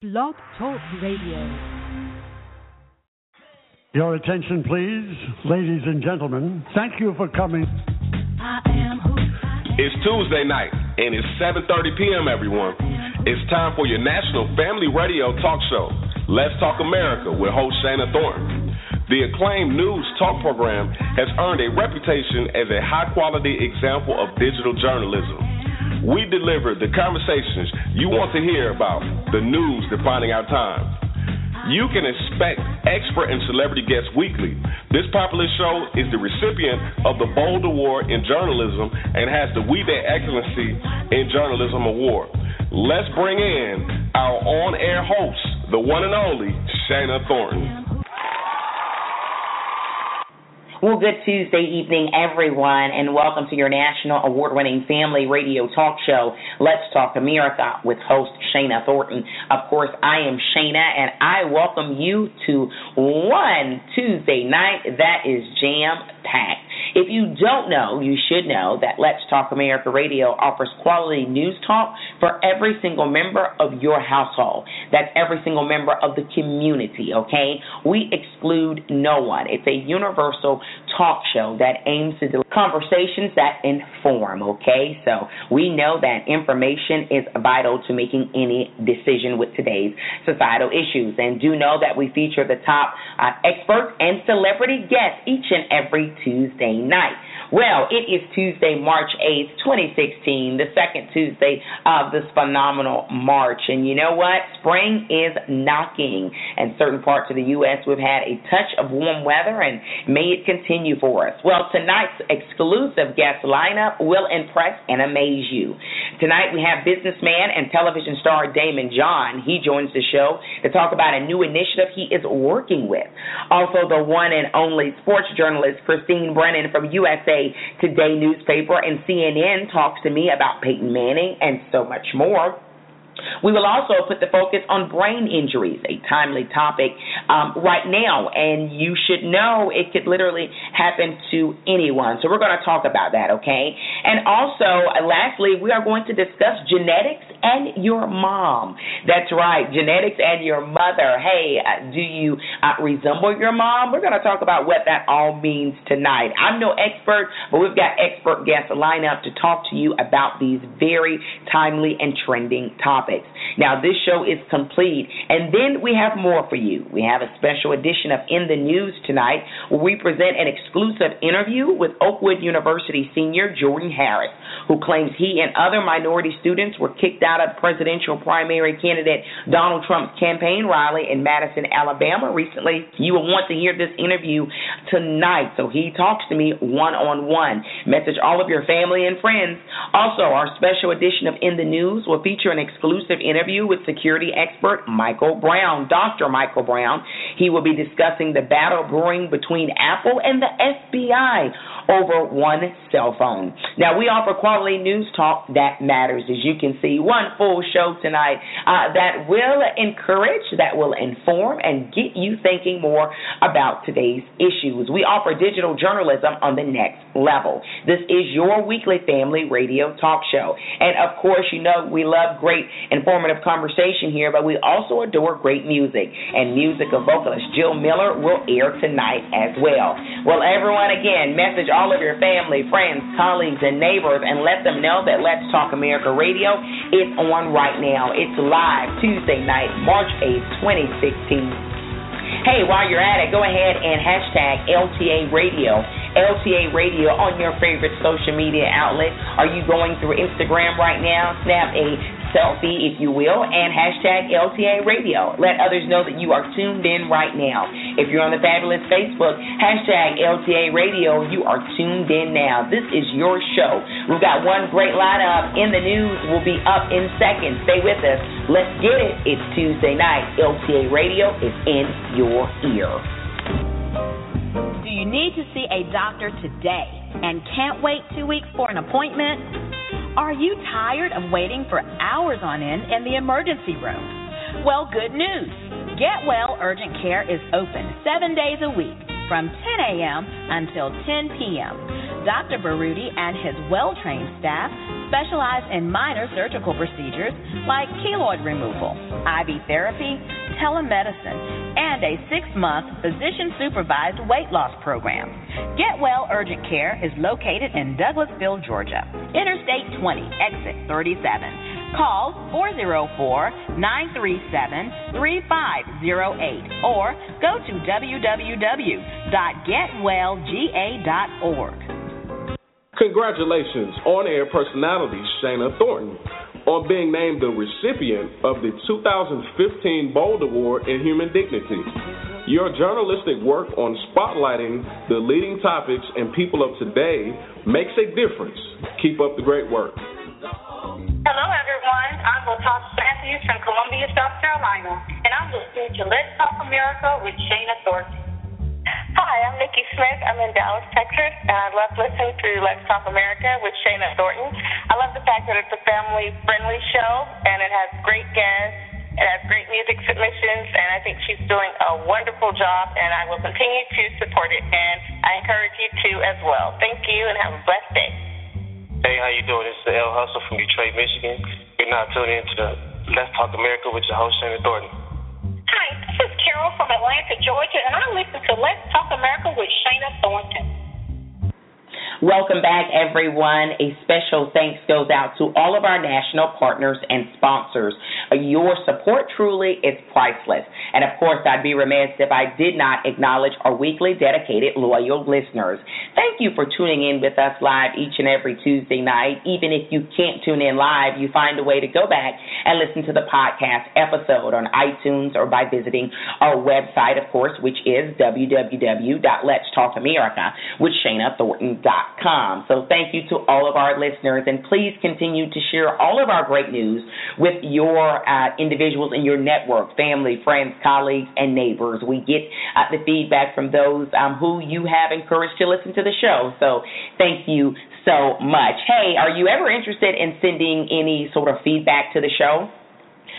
Blog Talk Radio. Your attention, please, ladies and gentlemen. Thank you for coming. It's Tuesday night, and it's 7:30 p.m. Everyone, it's time for your national family radio talk show. Let's Talk America with host Shana Thornton. The acclaimed news talk program has earned a reputation as a high-quality example of digital journalism. We deliver the conversations you want to hear about, the news defining our time. You can expect expert and celebrity guests weekly. This popular show is the recipient of the Bold Award in Journalism and has the We Day Excellency in Journalism Award. Let's bring in our on air host, the one and only Shana Thornton. Well, good Tuesday evening, everyone, and welcome to your national award winning family radio talk show, Let's Talk America, with host Shana Thornton. Of course, I am Shana, and I welcome you to one Tuesday night that is jam packed. If you don't know, you should know that Let's Talk America Radio offers quality news talk for every single member of your household. That's every single member of the community, okay? We exclude no one. It's a universal talk show that aims to deliver conversations that inform, okay? So we know that information is vital to making any decision with today's societal issues. And do know that we feature the top uh, experts and celebrity guests each and every Tuesday night. Well, it is Tuesday, March 8th, 2016, the second Tuesday of this phenomenal March. And you know what? Spring is knocking. In certain parts of the U.S., we've had a touch of warm weather, and may it continue for us. Well, tonight's exclusive guest lineup will impress and amaze you. Tonight, we have businessman and television star Daymond John. He joins the show to talk about a new initiative he is working with. Also, the one and only sports journalist Christine Brennan from USA Today newspaper, and CNN talks to me about Peyton Manning and so much more. We will also put the focus on brain injuries, a timely topic um, right now, and you should know it could literally happen to anyone. So we're going to talk about that, okay? And also, uh, lastly, we are going to discuss genetics and your mom. That's right, genetics and your mother. Hey, uh, do you uh, resemble your mom? We're going to talk about what that all means tonight. I'm no expert, but we've got expert guests lined up to talk to you about these very timely and trending topics. Now, this show is complete, and then we have more for you. We have a special edition of In the News tonight where we present an exclusive interview with Oakwood University senior Jordan Harris, who claims he and other minority students were kicked out of presidential primary candidate Donald Trump's campaign rally in Madison, Alabama recently. You will want to hear this interview tonight, so he talks to me one on one. Message all of your family and friends. Also, our special edition of In the News will feature an exclusive interview with security expert Michael Brown, Dr. Michael Brown. He will be discussing the battle brewing between Apple and the FBI over one cell phone. Now, we offer quality news talk that matters, as you can see. One full show tonight uh, that will encourage, that will inform, and get you thinking more about today's issues. We offer digital journalism on the next level. This is your weekly family radio talk show. And of course, you know we love great informative conversation here, but we also adore great music. And music of vocalist Jill Miller will air tonight as well. Well, everyone, again, message all of your family, friends, colleagues, and neighbors and let them know that Let's Talk America Radio is on right now. It's live Tuesday night, March 8th, 2016. Hey, while you're at it, go ahead and hashtag LTA Radio. LTA Radio on your favorite social media outlet. Are you going through Instagram right now? Snap a selfie, if you will, and hashtag LTA Radio. Let others know that you are tuned in right now. If you're on the fabulous Facebook, hashtag LTA Radio, you are tuned in now. This is your show. We've got one great lineup in the news. We'll be up in seconds. Stay with us. Let's get it. It's Tuesday night. LTA Radio is in your ear. Do you need to see a doctor today and can't wait two weeks for an appointment? Are you tired of waiting for hours on end in the emergency room? Well, good news. Get Well Urgent Care is open seven days a week from 10 a.m. until 10 p.m. Dr. Baruti and his well trained staff specialize in minor surgical procedures like keloid removal, IV therapy, telemedicine, and a six month physician supervised weight loss program. Get Well Urgent Care is located in Douglasville, Georgia, Interstate 20, exit 37. Call 404 937 3508 or go to www.getwellga.org. Congratulations, on air personality Shana Thornton, on being named the recipient of the 2015 Bold Award in Human Dignity. Your journalistic work on spotlighting the leading topics and people of today makes a difference. Keep up the great work. Hello, everyone. I'm Latasha Matthews from Columbia, South Carolina, and I'm listening to Let's Talk America with Shana Thornton. Hi, I'm Nikki Smith. I'm in Dallas, Texas, and I love listening to Let's Talk America with Shana Thornton. I love the fact that it's a family friendly show and it has great guests, it has great music submissions, and I think she's doing a wonderful job, and I will continue to support it, and I encourage you to as well. Thank you, and have a blessed day. Hey, how you doing? This is El Hustle from Detroit, Michigan. You're now tuning into Let's Talk America with your host, Shana Thornton. Carol from Atlanta, Georgia, and I listen to Let's Talk America with Shana Thornton. Welcome back, everyone. A special thanks goes out to all of our national partners and sponsors. Uh, your support truly is priceless. And of course, I'd be remiss if I did not acknowledge our weekly dedicated loyal listeners. Thank you for tuning in with us live each and every Tuesday night. Even if you can't tune in live, you find a way to go back and listen to the podcast episode on iTunes or by visiting our website, of course, which is www.letstalkamerica So thank you to all of our listeners, and please continue to share all of our great news with your uh, individuals in your network, family, friends, colleagues, and neighbors. We get uh, the feedback from those um, who you have encouraged to listen to the show. So thank you so much. Hey, are you ever interested in sending any sort of feedback to the show?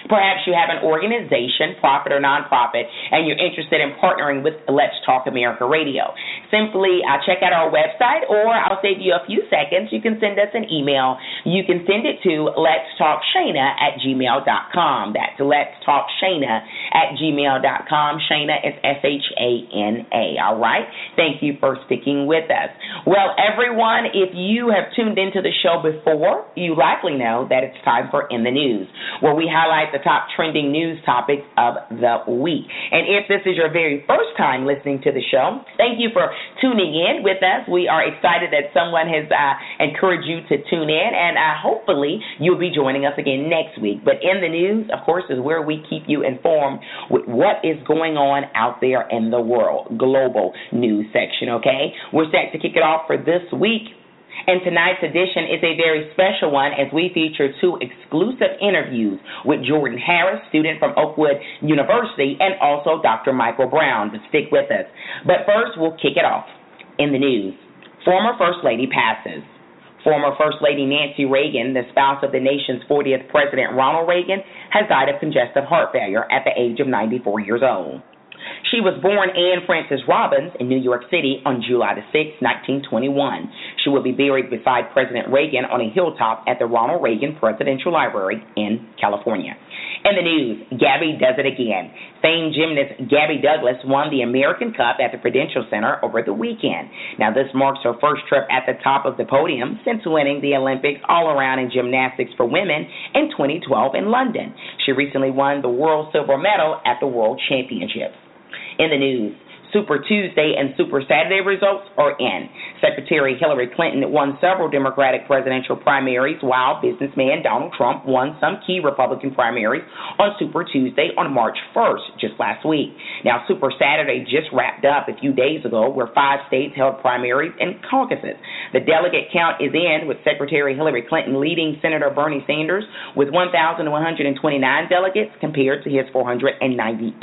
Perhaps you have an organization, profit or nonprofit, and you're interested in partnering with Let's Talk America Radio. Simply uh, check out our website, or I'll save you a few seconds. You can send us an email. You can send it to Let's Talk Shana at gmail.com. That's Let's Talk Shana at gmail.com. Shana is S H A N A. All right? Thank you for sticking with us. Well, everyone, if you have tuned into the show before, you likely know that it's time for In the News, where we highlight the top trending news topics of the week. And if this is your very first time listening to the show, thank you for tuning in with us. We are excited that someone has uh, encouraged you to tune in, and uh, hopefully you'll be joining us again next week. But in the news, of course, is where we keep you informed with what is going on out there in the world. Global news section, okay? We're set to kick it off for this week and tonight's edition is a very special one as we feature two exclusive interviews with Jordan Harris, student from Oakwood University, and also Dr. Michael Brown. To stick with us. But first, we'll kick it off in the news. Former First Lady passes. Former First Lady Nancy Reagan, the spouse of the nation's 40th President Ronald Reagan, has died of congestive heart failure at the age of 94 years old. She was born Anne Frances Robbins in New York City on July 6, 1921. She will be buried beside President Reagan on a hilltop at the Ronald Reagan Presidential Library in California. In the news, Gabby does it again. Famed gymnast Gabby Douglas won the American Cup at the Prudential Center over the weekend. Now, this marks her first trip at the top of the podium since winning the Olympics all around in gymnastics for women in 2012 in London. She recently won the World Silver Medal at the World Championships in the news. Super Tuesday and Super Saturday results are in. Secretary Hillary Clinton won several Democratic presidential primaries, while businessman Donald Trump won some key Republican primaries on Super Tuesday on March 1st, just last week. Now, Super Saturday just wrapped up a few days ago, where five states held primaries and caucuses. The delegate count is in, with Secretary Hillary Clinton leading Senator Bernie Sanders with 1,129 delegates compared to his 498.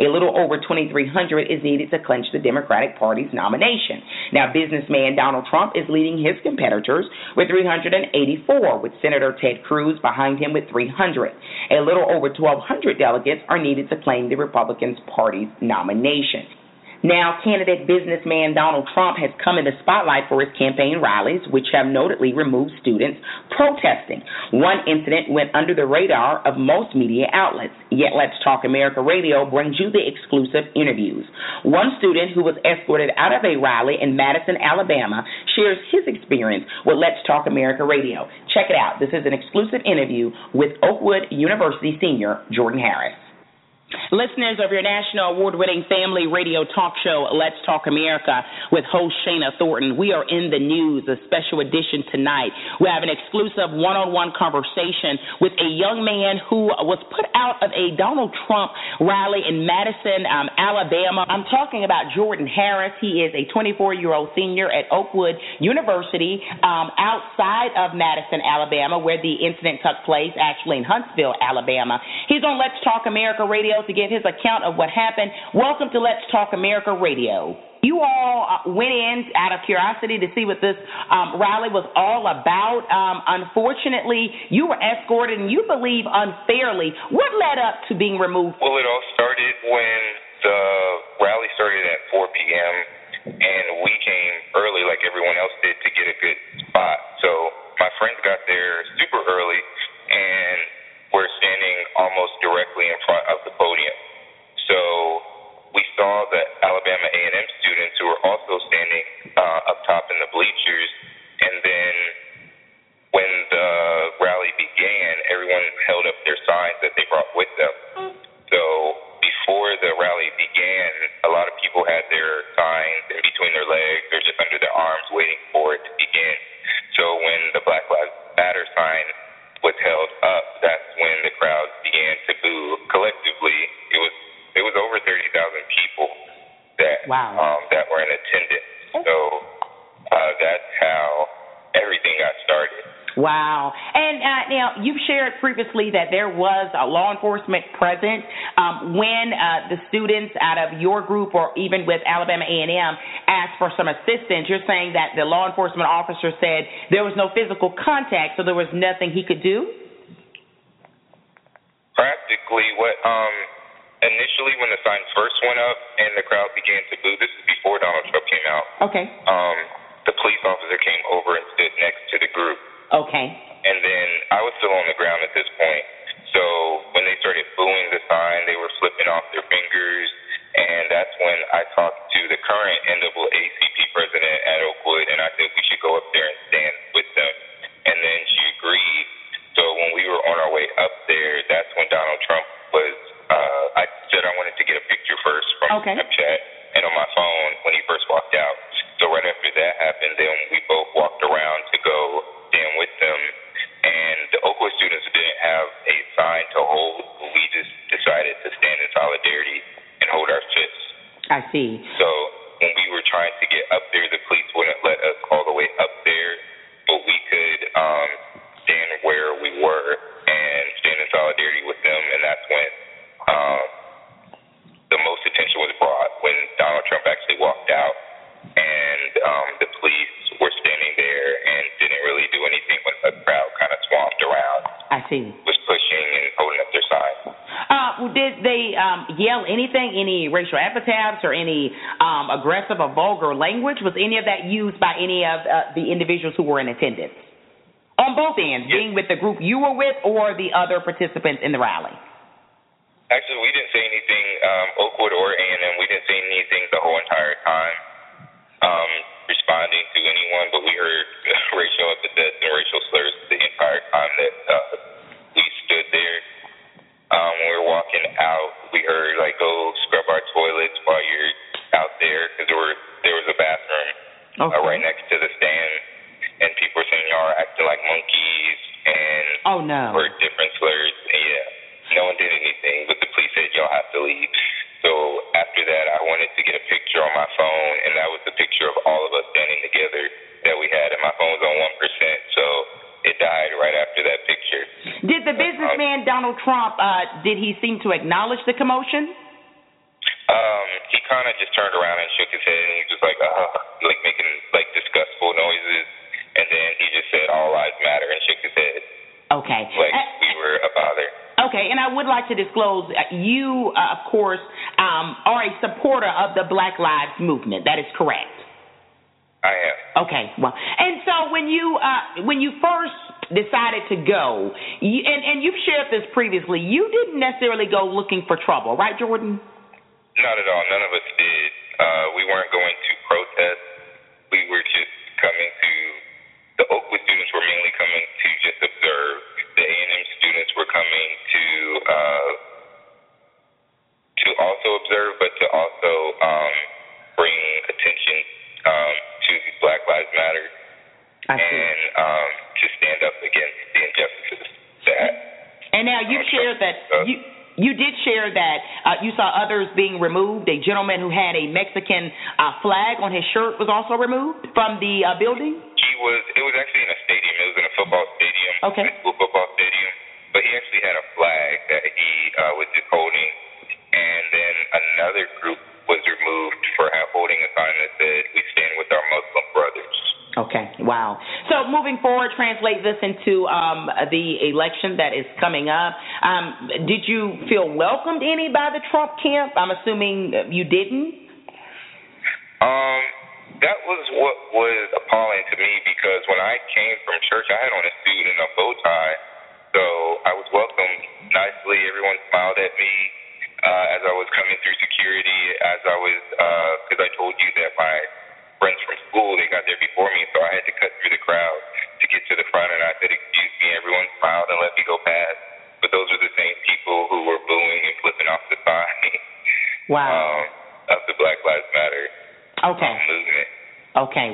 A little over 2,300 is needed to clinch the Democratic Party's nomination. Now, businessman Donald Trump is leading his competitors with 384, with Senator Ted Cruz behind him with 300. A little over 1,200 delegates are needed to claim the Republican Party's nomination. Now, candidate businessman Donald Trump has come in the spotlight for his campaign rallies, which have notably removed students protesting. One incident went under the radar of most media outlets, yet Let's Talk America Radio brings you the exclusive interviews. One student who was escorted out of a rally in Madison, Alabama, shares his experience with Let's Talk America Radio. Check it out. This is an exclusive interview with Oakwood University senior Jordan Harris. Listeners of your national award winning family radio talk show, Let's Talk America, with host Shana Thornton, we are in the news, a special edition tonight. We have an exclusive one on one conversation with a young man who was put out of a Donald Trump rally in Madison, um, Alabama. I'm talking about Jordan Harris. He is a 24 year old senior at Oakwood University um, outside of Madison, Alabama, where the incident took place, actually in Huntsville, Alabama. He's on Let's Talk America radio to give his account of what happened. Welcome to Let's Talk America Radio. You all uh, went in out of curiosity to see what this um, rally was all about. Um, unfortunately, you were escorted and you believe unfairly. What led up to being removed? Well, it all started when the rally started at 4 p.m. and we came early, like everyone else did, to get a good spot. So my friends got there super early and we're standing almost directly in front of the podium. So we saw the Alabama A&M students who were also standing uh, up top in the bleachers, and then when the rally began, everyone held up their signs that they brought with them. So before the rally began, a lot of people had their signs in between their legs or just under their arms, waiting for it to begin. So when the Black Lives Matter sign was held up, that's when the crowd began to boo. Collectively, it was it was over thirty thousand people that wow. um, that were in attendance. So uh, that's how everything got started. Wow. And uh, now, you've shared previously that there was a law enforcement present um, when uh, the students out of your group or even with Alabama A&M asked for some assistance. You're saying that the law enforcement officer said there was no physical contact, so there was nothing he could do? Practically, what um, initially when the signs first went up and the crowd began to boo, this is before Donald Trump came out. Okay. Um, the police officer came over and stood next to the group. Okay. And then I was still on the ground at this point. So when they started booing the sign, they were flipping off their fingers. And that's when I talked to the current NAACP president at Oakwood, and I said we should go up there and stand with them. And then she agreed. So when we were on our way up there, that's when Donald Trump was. Uh, I said I wanted to get a picture first from okay. Snapchat and on my phone when he first walked out. So right after that happened, then we both walked around to go stand with them. And the Oakwood students didn't have a sign to hold. We just decided to stand in solidarity and hold our fists. I see. So when we were trying to get up there, the police wouldn't let us I see. Was pushing and holding up their signs. Uh, did they um, yell anything, any racial epithets or any um, aggressive or vulgar language? Was any of that used by any of uh, the individuals who were in attendance? On both ends, yes. being with the group you were with or the other participants in the rally? Actually, we didn't say anything, um, Oakwood or A&M, we didn't say anything the whole entire time um, responding to anyone, but we heard walking out, we heard like go scrub our toilets while you're out there because there were there was a bathroom okay. uh, right next to the stand, and people were saying y'all are acting like monkeys and oh no, or the businessman Donald Trump uh, did he seem to acknowledge the commotion? Um, he kind of just turned around and shook his head, and he was like, uh, like making like disgustful noises, and then he just said, "All lives matter," and shook his head. Okay. Like uh, we were a bother. Okay, and I would like to disclose uh, you, uh, of course, um, are a supporter of the Black Lives Movement. That is correct. I am. Okay, well, and so when you uh, when you first decided to go, you, and and you've shared this previously, you didn't necessarily go looking for trouble, right, Jordan? Not at all. None of us did. Uh, we weren't going to uh, you saw others being removed. A gentleman who had a Mexican uh, flag on his shirt was also removed from the uh, building. He was. It was actually in a stadium. It was in a football stadium. Okay. High school football stadium. But he actually had a flag that he uh, was just holding, and then another group was removed for holding a sign that said, "We stand with our Muslim brothers." Okay, wow. So moving forward, translate this into um, the election that is coming up. Um, did you feel welcomed any by the Trump camp? I'm assuming you didn't.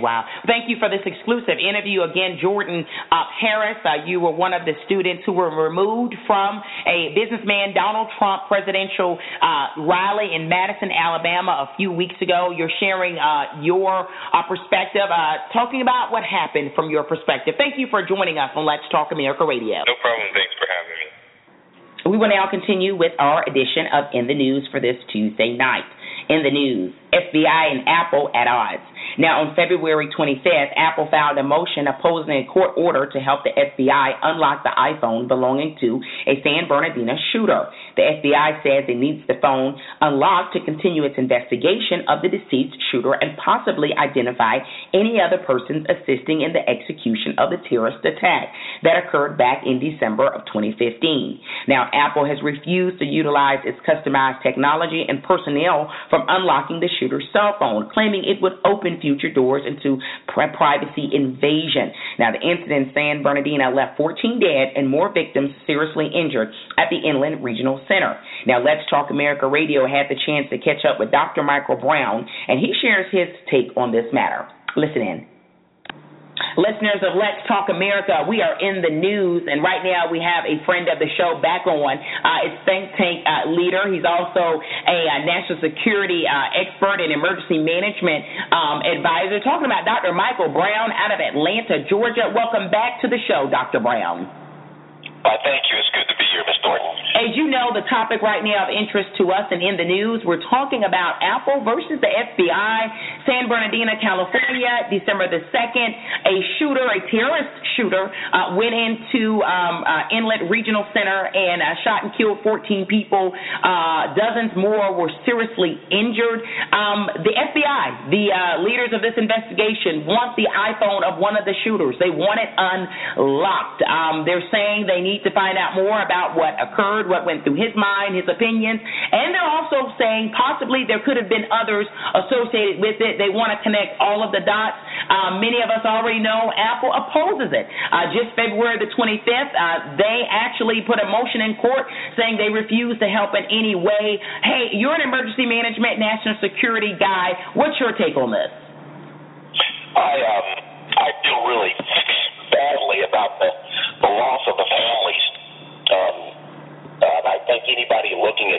Wow. Thank you for this exclusive interview. Again, Jordan uh, Harris, uh, you were one of the students who were removed from a businessman Donald Trump presidential uh, rally in Madison, Alabama a few weeks ago. You're sharing uh, your uh, perspective, uh, talking about what happened from your perspective. Thank you for joining us on Let's Talk America Radio. No problem. Thanks for having me. We will now continue with our edition of In the News for this Tuesday night. In the news, FBI and Apple at odds. Now, on February 25th, Apple filed a motion opposing a court order to help the FBI unlock the iPhone belonging to a San Bernardino shooter. The FBI says it needs the phone unlocked to continue its investigation of the deceased shooter and possibly identify any other persons assisting in the execution of the terrorist attack that occurred back in December of 2015. Now, Apple has refused to utilize its customized technology and personnel from unlocking the shooter's cell phone, claiming it would open future doors into privacy invasion. Now, the incident in San Bernardino left 14 dead and more victims seriously injured at the Inland Regional Center. Now, Let's Talk America Radio had the chance to catch up with Dr. Michael Brown, and he shares his take on this matter. Listen in. Listeners of Let's Talk America, we are in the news, and right now we have a friend of the show back on. Uh, it's think tank uh, leader. He's also a, uh, national security uh, expert and emergency management um, advisor. Talking about Dr. Michael Brown out of Atlanta, Georgia. Welcome back to the show, Dr. Brown. Why, thank you. It's good to be here, Ms. Thornton. As you know, the topic right now of interest to us and in the news, we're talking about Apple versus the FBI. San Bernardino, California, December the 2nd, a shooter, a terrorist shooter, uh, went into um, uh, Inland Regional Center and uh, shot and killed 14 people. Uh, dozens more were seriously injured. Um, the FBI, the uh, leaders of this investigation, want the iPhone of one of the shooters. They want it unlocked. Um, they're saying they need need to find out more about what occurred, what went through his mind, his opinions, and they're also saying possibly there could have been others associated with it. They want to connect all of the dots. Um, many of us already know Apple opposes it. Uh, just February the 25th, uh, they actually put a motion in court saying they refuse to help in any way. Hey, you're an emergency management, national security guy. What's your take on this? I um, I feel really badly about the, the loss of the families. Um, uh, I think anybody looking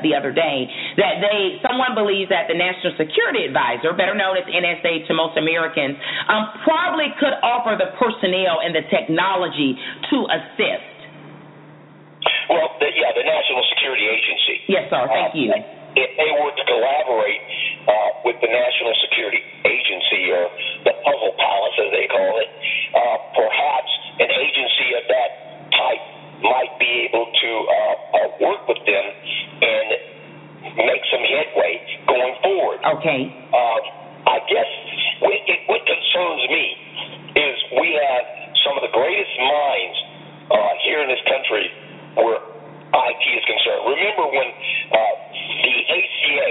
up the other day, that they someone believes that the National Security Advisor, better known as NSA to most Americans, um, probably could offer the personnel and the technology to assist. Well, the, yeah, the National Security Agency. Yes, sir. Thank uh, you. Okay. Uh, I guess what, what concerns me is we have some of the greatest minds uh, here in this country where IT is concerned. Remember when uh, the ACA,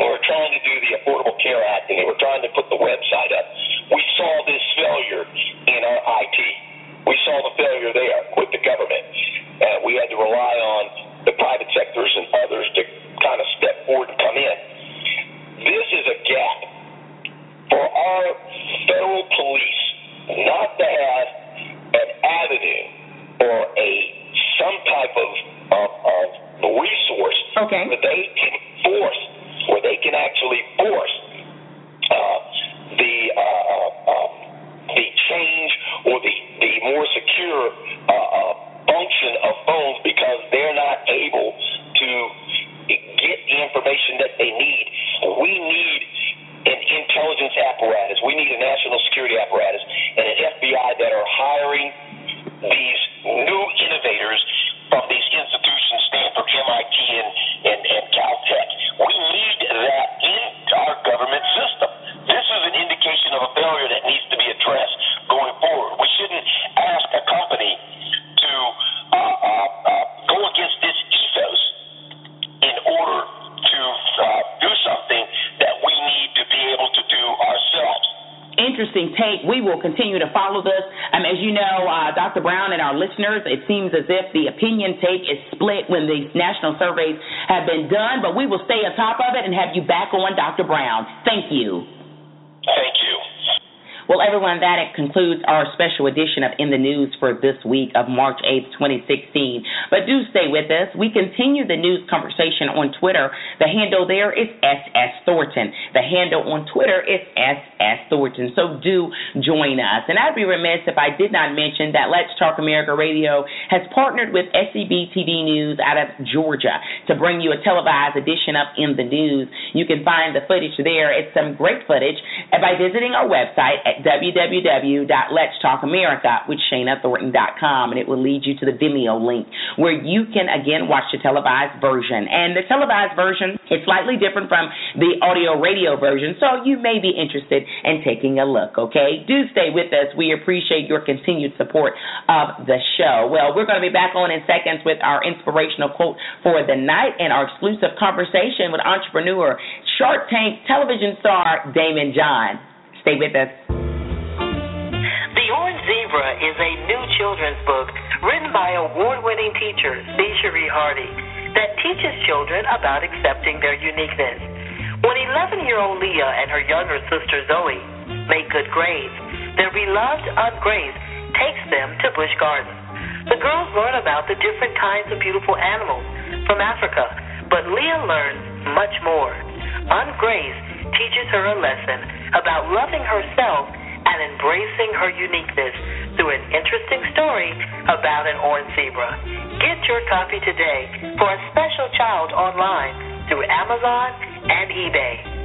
when we were trying to do the Affordable Care Act and they were trying to put the website up, we saw this failure in our IT we saw the failure there We will continue to follow this. Um, as you know, uh, Dr. Brown and our listeners, it seems as if the opinion take is split when these national surveys have been done, but we will stay on top of it and have you back on, Dr. Brown. Thank you. Thank you. Well, everyone, that concludes our special edition of In the News for this week of March 8th, 2016. But do stay with us. We continue the news conversation on Twitter. The handle there is SS Thornton. The handle on Twitter is SS Thornton. So do join us. And I'd be remiss if I did not mention that Let's Talk America Radio has partnered with SCB TV News out of Georgia to bring you a televised edition of In the News. You can find the footage there. It's some great footage by visiting our website at www.letstalkamerica with and it will lead you to the Vimeo link where you can again watch the televised version. And the televised version is slightly different from the audio radio version, so you may be interested in taking a look. Okay, do stay with us. We appreciate your continued support of the show. Well, we're going to be back on in seconds with our inspirational quote for the night and our exclusive conversation with entrepreneur, Shark Tank television star Daymond John. Stay with us. The Orange Zebra is a new children's book written by award winning teacher C. Cherie Hardy that teaches children about accepting their uniqueness. When 11 year old Leah and her younger sister Zoe make good grades, their beloved Aunt Grace takes them to Busch Gardens. The girls learn about the different kinds of beautiful animals from Africa, but Leah learns much more. Aunt Grace teaches her a lesson about loving herself and embracing her uniqueness through an interesting story about an orange zebra. Get your copy today for a special child online through Amazon and eBay.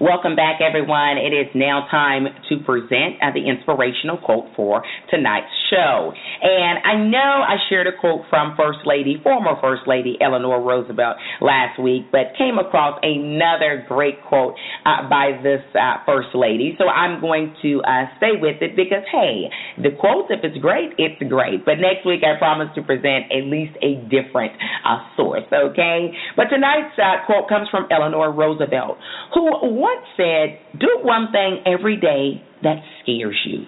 Welcome back, everyone. It is now time to present uh, the inspirational quote for tonight's show. And I know I shared a quote from First Lady, former First Lady Eleanor Roosevelt last week, but came across another great quote uh, by this uh, First Lady. So I'm going to uh, stay with it because, hey, the quote, if it's great, it's great. But next week, I promise to present at least a different uh, source, okay? But tonight's uh, quote comes from Eleanor Roosevelt, who once said, Do one thing every day that scares you.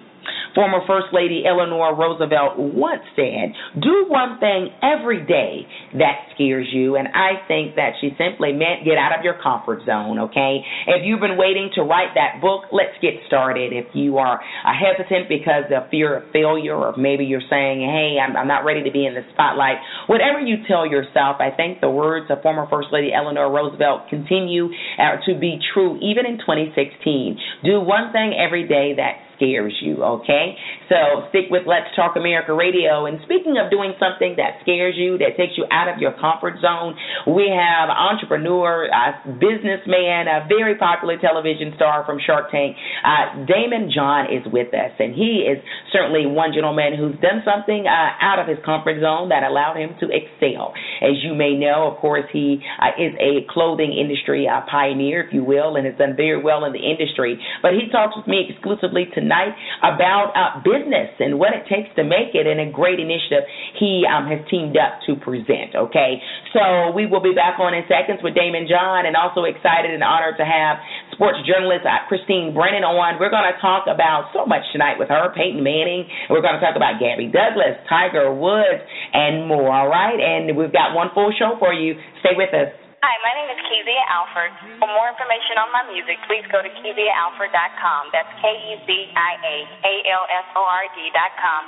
Former First Lady Eleanor Roosevelt once said, Do one thing every day that scares you. And I think that she simply meant get out of your comfort zone, okay? If you've been waiting to write that book, let's get started. If you are uh, hesitant because of fear of failure, or maybe you're saying, Hey, I'm, I'm not ready to be in the spotlight, whatever you tell yourself, I think the words of former First Lady Eleanor Roosevelt continue uh, to be true even in 2016. Do one thing every day that scares you, okay? So stick with Let's Talk America Radio. And speaking of doing something that scares you, that takes you out of your comfort zone, we have entrepreneur, uh, businessman, a very popular television star from Shark Tank, uh, Daymond John is with us. And he is certainly one gentleman who's done something uh, out of his comfort zone that allowed him to excel. As you may know, of course, he uh, is a clothing industry uh, pioneer, if you will, and has done very well in the industry. But he talks with me exclusively tonight tonight about uh, business and what it takes to make it and a great initiative he um, has teamed up to present. Okay, so we will be back on in seconds with Daymond John and also excited and honored to have sports journalist uh, Christine Brennan on. We're going to talk about so much tonight with her, Peyton Manning. We're going to talk about Gabby Douglas, Tiger Woods, and more. All right, and we've got one full show for you. Stay with us. Hi, my name is Kezia Alford. For more information on my music, please go to KeziaAlford.com. That's K-E-Z-I-A-A-L-F-O-R-D.com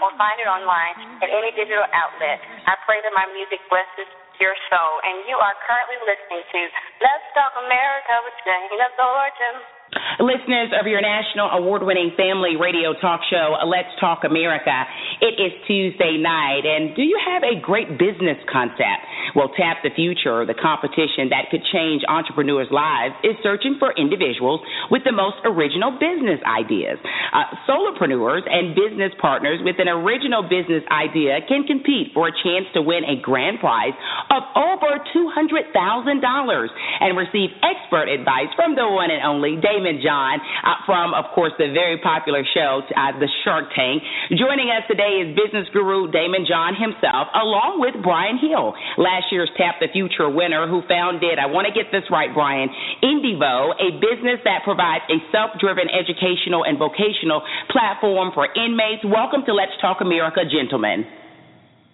or find it online at any digital outlet. I pray that my music blesses your soul. And you are currently listening to Let's Talk America with Shana Thornton. Listeners of your national award winning family radio talk show, Let's Talk America, it is Tuesday night. And do you have a great business concept? Well, Tap the Future, the competition that could change entrepreneurs' lives, is searching for individuals with the most original business ideas. Uh, solopreneurs and business partners with an original business idea can compete for a chance to win a grand prize of over $200,000 and receive expert advice from the one and only Dave Daymond John uh, from, of course, the very popular show, uh, The Shark Tank. Joining us today is business guru Daymond John himself, along with Brian Hill, last year's Tap the Future winner, who founded, I want to get this right, Brian, Indivo, a business that provides a self driven educational and vocational platform for inmates. Welcome to Let's Talk America, gentlemen.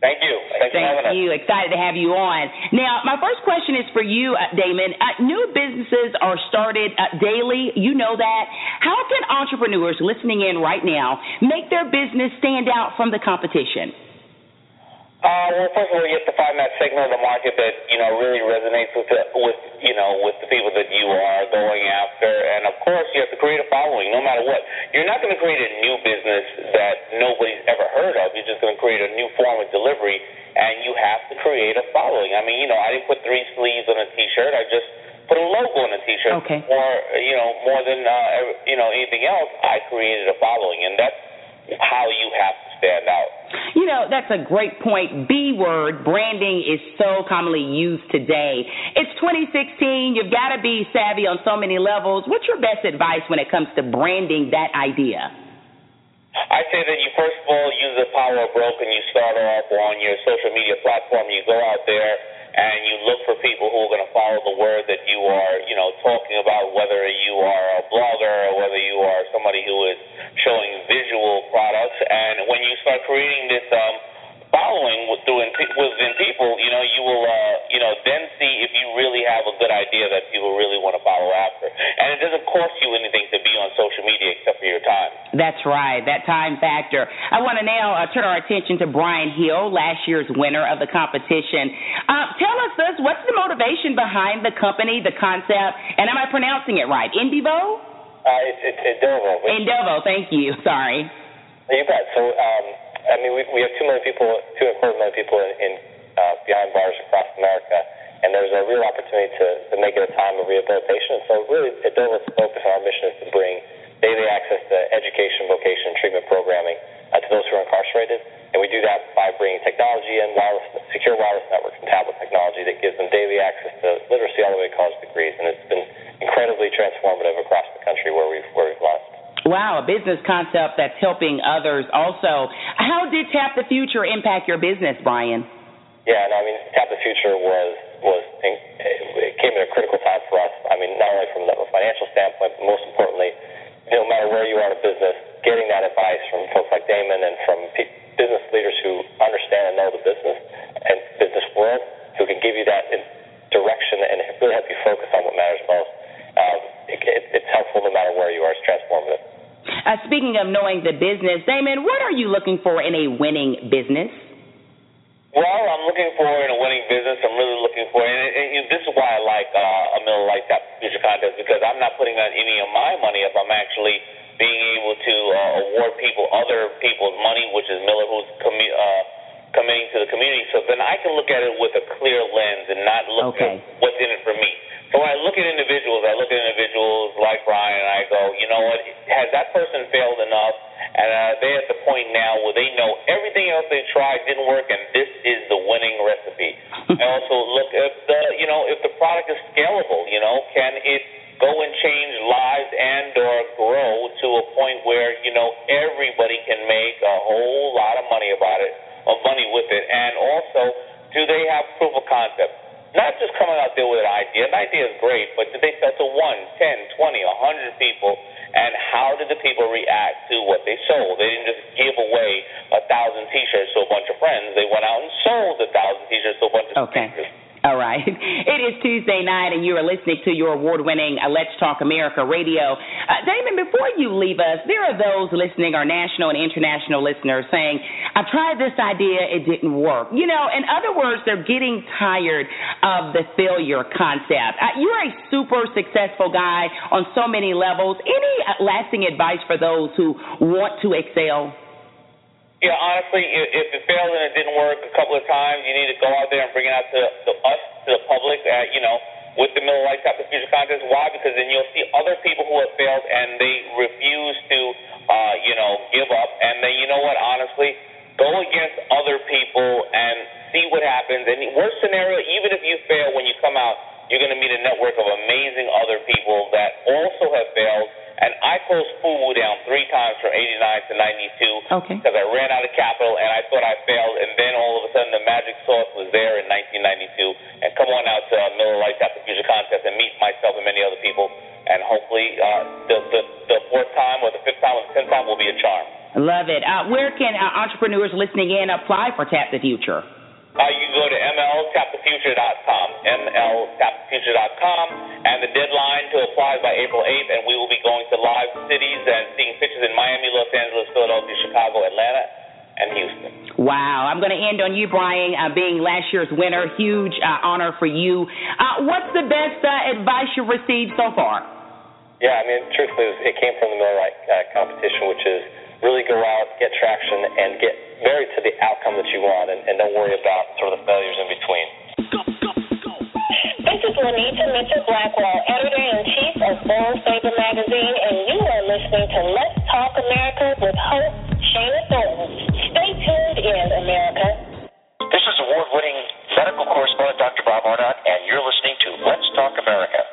Thank you. Thanks Thank you. Excited to have you on. Now, my first question is for you, uh, Daymond. Uh, new businesses are started uh, daily. You know that. How can entrepreneurs listening in right now make their business stand out from the competition? Uh, well, first of all, you have to find that segment of the market that you know really resonates with the, with you know with the people that you are going after, and of course, you have to create a following. No matter what, you're not going to create a new business that nobody's ever heard of. You're just going to create a new form of delivery, and you have to create a following. I mean, you know, I didn't put three sleeves on a T-shirt. I just put a logo on a T-shirt. Okay. More, you know, more than uh, you know anything else, I created a following, and that's how you have to stand out. You know, that's a great point. B word, branding is so commonly used today. It's 2016. You've got to be savvy on so many levels. What's your best advice when it comes to branding that idea? I say that you first of all use the power of broke. You start off on your social media platform. You go out there and you look for people who are going to follow the word that you are, you know, talking about, whether you are a blogger or whether you are somebody who is showing visual products. And when you start creating this um, following within within people, you know, you will, uh, you know, then see if you really have a good idea that people really want to follow after. And it doesn't cost you anything to be on social media except for your time. That's right, that time factor. I want to now uh, turn our attention to Brian Hill, last year's winner of the competition. Uh, tell us this: what's the motivation behind the company, the concept, and am I pronouncing it right? Indivo? Uh, it's, it's thank you. Sorry. You bet. So, um, I mean, we, we have two million people, two and a quarter million people in, in uh, behind bars across America, and there's a real opportunity to, to make it a time of rehabilitation. So, really, Edovo's focus, our mission is to bring daily access to education, vocation, treatment programming uh, to those who are incarcerated. And we do that by bringing technology and wireless, secure wireless networks and tablet technology that gives them daily access to literacy all the way to college degrees. And it's been incredibly transformative across the country where we've where we've launched. Wow, a business concept that's helping others also. How did Tap the Future impact your business, Brian? Yeah, no, I mean, Tap the Future was was it came at a critical time for us. I mean, not only from a financial standpoint, but most importantly, no matter where you are in a business, getting that advice from folks like Daymond and from business leaders who understand and know the business and business world, who can give you that direction and really help you focus on what matters most. Um, it, it, it's helpful no matter where you are. It's transformative. Uh, speaking of knowing the business, Daymond, what are you looking for in a winning business? Well, I'm looking for in a winning business. I'm really looking for, and, and, and this is why I like uh, a Miller Lite Tap Future Contest because I'm not putting on any of my money up. I'm actually being able to uh, award people other people's money, which is Miller who's commu- uh, committing to the community. So then I can look at it with a clear lens and not look okay. at what's in it for me. So when I look at individuals, I look at individuals like Brian, and I go, you know what? Has that person failed enough? And uh, they're at the point now where they know everything else they tried didn't work, and this is the winning recipe. I also look at the, you know, if the product is scalable, you know, can it go and change lives and or grow to a point where you know everybody can make a whole lot of money about it, of money with it, and also do they have proof of concept? Not just coming out there with an idea. An idea is great, but did they sell to one, ten, twenty, a hundred people? And how did the people react to what they sold? They didn't just give away a thousand T-shirts to a bunch of friends. They went out and sold a thousand T-shirts to a bunch of okay. strangers. All right. It is Tuesday night, and you are listening to your award winning uh, Let's Talk America radio. Uh, Daymond, before you leave us, there are those listening, our national and international listeners, saying, I tried this idea, it didn't work. You know, in other words, they're getting tired of the failure concept. Uh, you're a super successful guy on so many levels. Any uh, lasting advice for those who want to excel? Yeah, honestly, if it failed and it didn't work a couple of times, you need to go out there and bring it out to, to us, to the public, uh, you know, with the Miller Lite the Future contest. Why? Because then you'll see other people who have failed and they refuse to, uh, you know, give up. And then, you know what, honestly, go against other people and see what happens. And worst scenario, even if you fail when you come out, you're going to meet a network of amazing other people that also have failed and I closed FUBU down three times from 89 to 92 okay. because I ran out of capital and I thought I failed. And then all of a sudden, the magic sauce was there in 1992. And come on out to uh, Miller Lite Tap the Future Contest and meet myself and many other people. And hopefully, uh, the, the, the fourth time or the fifth time or the tenth time will be a charm. Love it. Uh, where can uh, entrepreneurs listening in apply for Tap the Future? Uh, you can go to mltapthefuture.com, mltapthefuture.com, and the deadline to apply is by April 8th, and we will be going to live cities and seeing pictures in Miami, Los Angeles, Philadelphia, Chicago, Atlanta, and Houston. Wow. I'm going to end on you, Brian, uh, being last year's winner. Huge uh, honor for you. Uh, what's the best uh, advice you've received so far? Yeah, I mean, truthfully, it came from the Miller Lite uh, competition, which is really go out, get traction, and get married to the outcome that you want, and, and don't worry about sort of the failures in between. This is Lanita Mitchell Blackwell, editor in chief of Born Favor magazine, and you are listening to Let's Talk America with host Shana Thornton. Stay tuned in, America. This is award winning medical correspondent Dr. Bob Arnott, and you're listening to Let's Talk America radio.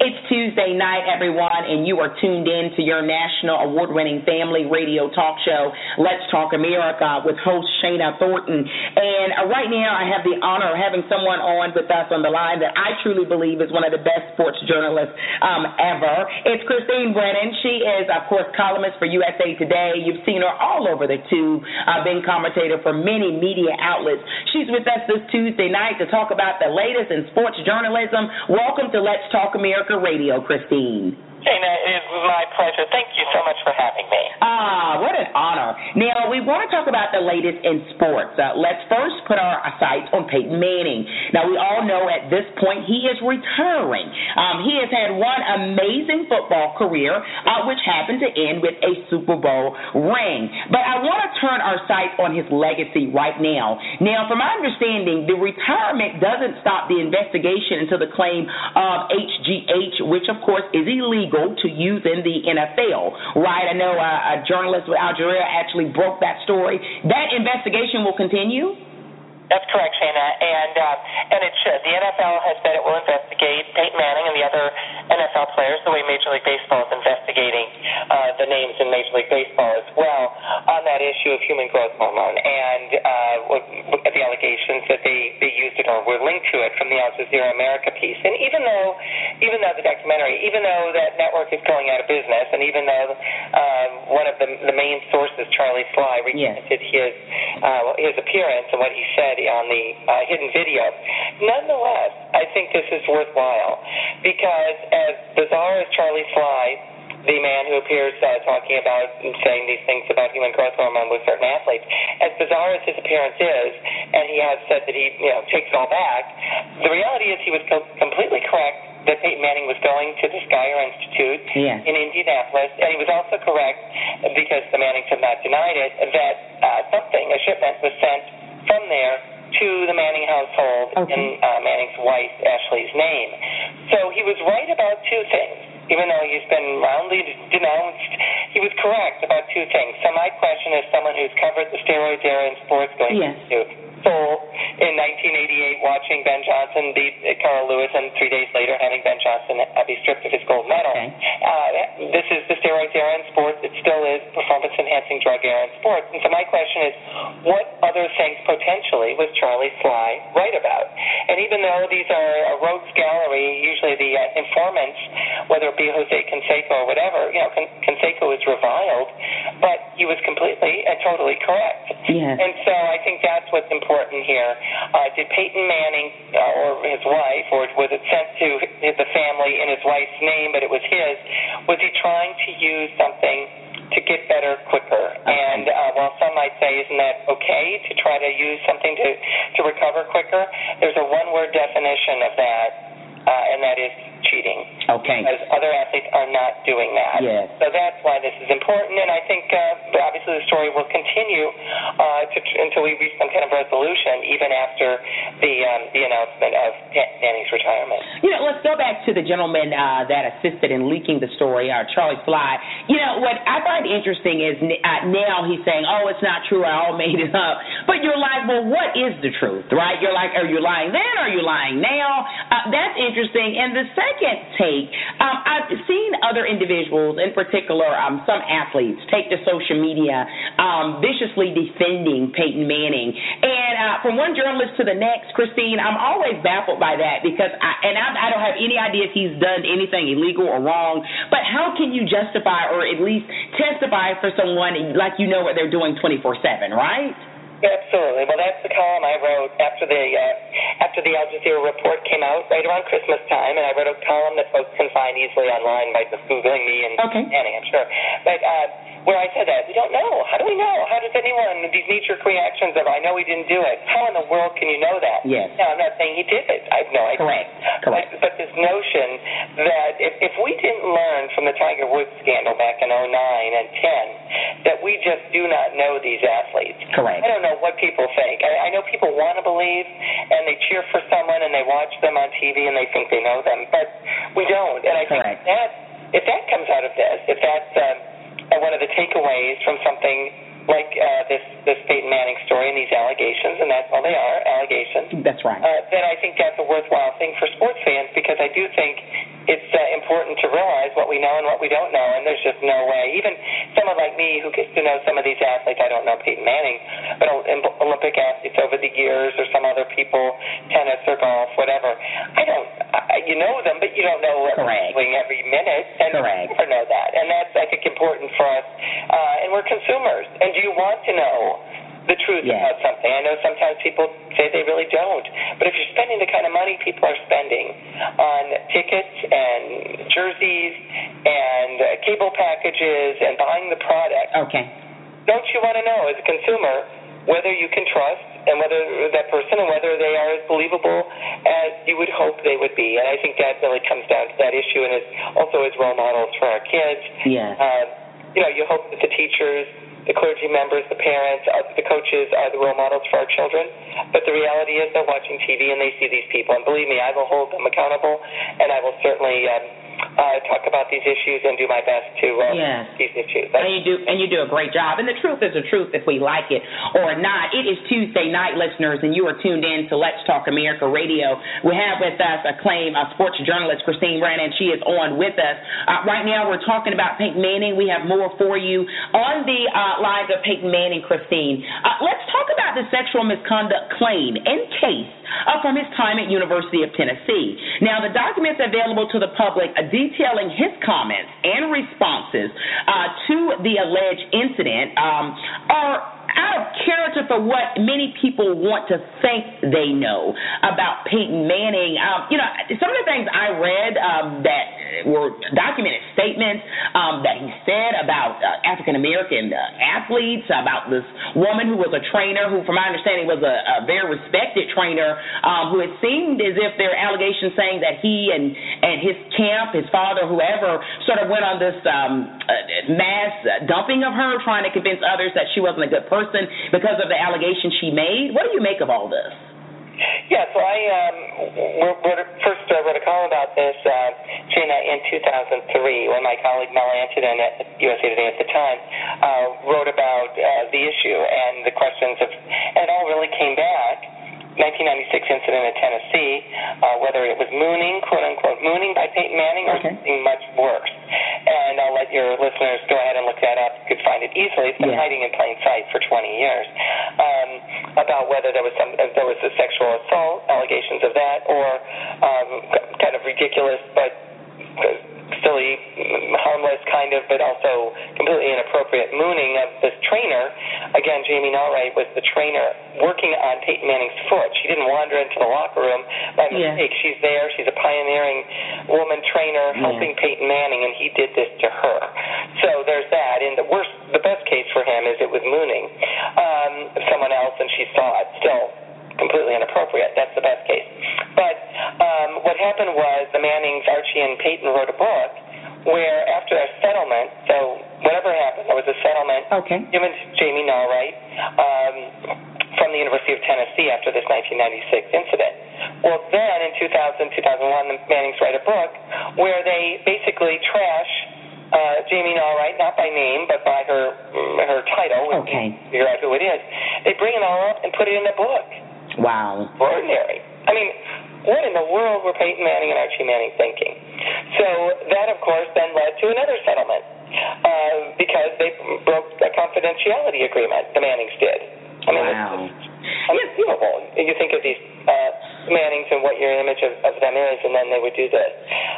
It's Tuesday night, everyone, and you are tuned in to your national award winning family radio talk show, Let's Talk America, with host Shana Thornton. And uh, right now, I have the honor of having someone on with us on the line that I truly believe is one of the best sports journalists um, ever. It's Christine Brennan. She is, of course, columnist for USA Today. You've seen her all over the tube, uh, being commentator for many media outlets. She's with us this Tuesday night to talk about the latest in sports journalism. Welcome to Let's Talk America Radio, Christine. Hey, it's my pleasure. Thank you so much for having me. Ah, what an honor. Now, we want to talk about the latest in sports. Uh, let's first put our sights on Peyton Manning. Now, we all know at this point he is retiring. Um, he has had one amazing football career, uh, which happened to end with a Super Bowl ring. But I want to turn our sights on his legacy right now. Now, from my understanding, the retirement doesn't stop the investigation into the claim of HGH, which of course is illegal to use in the NFL. Right? I know uh, a journalist with Al Jazeera actually broke that story. That investigation will continue. That's correct, Shana, and uh, and it should. The NFL has said it will investigate Peyton Manning and the other NFL players the way Major League Baseball is investigating uh, the names in Major League Baseball as well on that issue of human growth hormone and uh, the allegations that they they used it or were linked to it from the Al Jazeera America piece. And even though even though the documentary, even though that network is going out of business, and even though uh, one of the the main sources, Charlie Sly, recanted yes. his uh, his appearance and what he said on the uh, hidden video. Nonetheless, I think this is worthwhile because as bizarre as Charlie Sly, the man who appears uh, talking about and saying these things about human growth hormone with certain athletes, as bizarre as his appearance is, and he has said that he you know takes it all back, the reality is he was co- completely correct that Peyton Manning was going to the Guyer Institute yeah. in Indianapolis, and he was also correct because the Mannings have not denied it that uh, something, a shipment, was sent from there to the Manning household okay. in uh, Manning's wife Ashley's name. So he was right about two things. Even though he's been roundly denounced, he was correct about two things. So my question is someone who's covered the steroids era in sports going yes. into Seoul in 1988 watching Ben Johnson beat Carl Lewis and three days later having Ben Johnson be stripped of his gold medal. Okay. Uh, this is the steroids era in sports. It still is performance enhancing drug era in sports. And so my question is, what other things potentially was Charlie Sly right about? And even though these are a rogues gallery, usually the uh, informants, whether it be Jose Canseco or whatever, you know, Canseco is reviled, but he was completely and totally correct. Yes. And so I think that's what's important important here. Uh, did Peyton Manning uh, or his wife, or was it sent to the family in his wife's name, but it was his? Was he trying to use something to get better quicker? And uh, while some might say, isn't that okay to try to use something to to recover quicker? There's a one-word definition of that, uh, and that is cheating. Okay. Because other athletes are not doing that. Yes. So that's why this is important, and I think uh, obviously the story will continue uh, to, until we reach some kind of resolution, even after the um, the announcement of Manning's retirement. You know, let's go back to the gentleman uh, that assisted in leaking the story, uh, Charlie Sly. You know, what I find interesting is uh, now he's saying, "Oh, it's not true. I all made it up." But you're like, "Well, what is the truth?" Right? You're like, "Are you lying then? Are you lying now?" Uh, that's interesting. And the second take, um, I've seen other individuals, in particular um, some athletes, take to social media um, viciously defending Peyton Manning. And uh, from one journalist to the next, Christine, I'm always baffled by that because, I, and I, I don't have any idea if he's done anything illegal or wrong. But how can you justify or at least testify for someone like you know what they're doing 24/7, right? Absolutely. Well, that's the column I wrote after the uh, after the Al Jazeera report came out, right around Christmas time, and I wrote a column that folks can find easily online by just googling me and okay. Annie, I'm sure. But uh, where I said that we don't know. How do we know? How does anyone these knee jerk reactions of I know he didn't do it? How in the world can you know that? Yes. Now I'm not saying he did it. I have no idea. Correct. Correct. But, but this notion that if, if we didn't learn from the Tiger Woods scandal back in 09 and 10 that we just do not know these athletes. Correct. I don't know what people think. I, I know people want to believe and they cheer for someone and they watch them on TV and they think they know them, but we don't. And I Correct. think that if that comes out of this, if that's um, one of the takeaways from something like uh, this this Peyton Manning story and these allegations, and that's all they are allegations. That's right. Uh, then I think that's a worthwhile thing for sports fans because I do think it's uh, important to realize what we know and what we don't know, and there's just no way. Even someone like me who gets to know some of these athletes, I don't know Peyton Manning, but Olympic athletes over the years, or some other people, tennis or golf, whatever. I don't. I, you know them, but you don't know what they're doing every minute, and Correct. you never know that. And that's I think important for us. Uh, and we're consumers. And do you want to know? The truth Yes. about something. I know sometimes people say they really don't, but if you're spending the kind of money people are spending on tickets and jerseys and uh, cable packages and buying the product, Okay. don't you want to know as a consumer whether you can trust and whether that person and whether they are as believable as you would hope they would be. And I think that really comes down to that issue and is also as role models for our kids. Yes. Uh, you know, you hope that the teachers, the clergy members, the parents, the coaches are the role models for our children. But the reality is they're watching TV and they see these people. And believe me, I will hold them accountable and I will certainly. Um, uh, talk about these issues and do my best to uh, yes. these issues. and you do and you do a great job. And the truth is the truth if we like it or not. It is Tuesday night, listeners, and you are tuned in to Let's Talk America Radio. We have with us acclaimed uh, sports journalist Christine Brennan. She is on with us uh, right now. We're talking about Peyton Manning. We have more for you on the uh, lines of Peyton Manning, Christine. Uh, let's talk about the sexual misconduct claim and case uh, from his time at University of Tennessee. Now, the documents available to the public detailing his comments and responses uh, to the alleged incident um, are out of character for what many people want to think they know about Peyton Manning. Um, you know, some of the things I read um, that were documented statements um, that he said about uh, African American uh, athletes, about this woman who was a trainer, who, from my understanding, was a, a very respected trainer, um, who it seemed as if there were allegations saying that he and and his camp, his father, whoever, sort of went on this um, uh, mass dumping of her, trying to convince others that she wasn't a good person because of the allegations she made. What do you make of all this? Yeah, so I um, wrote, first uh, wrote a column about this, uh, Gina, in 2003 when my colleague Mel Antonen at USA Today at the time uh, wrote about uh, the issue and the questions of, and it all really came back 1996 incident in Tennessee, uh, whether it was mooning, quote unquote, mooning by Peyton Manning, or okay. something much worse. And I'll let your listeners go ahead and look that up. You could find it easily. It's been yeah. hiding in plain sight for 20 years. Um, about whether there was some, if there was a sexual assault, allegations of that, or um, kind of ridiculous but silly, harmless kind of, but also completely inappropriate mooning of this trainer. Again, Jamie Naughright was the trainer working on Peyton Manning's foot. She didn't wander into the locker room by mistake. Yeah. She's there. She's a pioneering woman trainer helping Yeah. Peyton Manning, and he did this to her. So there's that. And the worst, the best case for him is it was mooning um, someone else, and she saw it. Still completely inappropriate. That's the best case. But um, what happened was the Mannings, Archie, and Peyton wrote a book where after a settlement, so whatever happened, there was a settlement Okay. given to Jamie Naughright um, from the University of Tennessee after this 1996 incident. Well, then in 2000, 2001, the Mannings write a book where they basically trash uh, Jamie Naughright, not by name, but by her her title. Okay. Figure out who it is. They bring it all up and put it in a book. Wow. Extraordinary. I mean, what in the world were Peyton Manning and Archie Manning thinking? So that, of course, then led to another settlement uh, because they broke a confidentiality agreement. The Mannings did. I mean, Wow. it's unbelievable. You think of these uh, Mannings and what your image of, of them is, and then they would do this.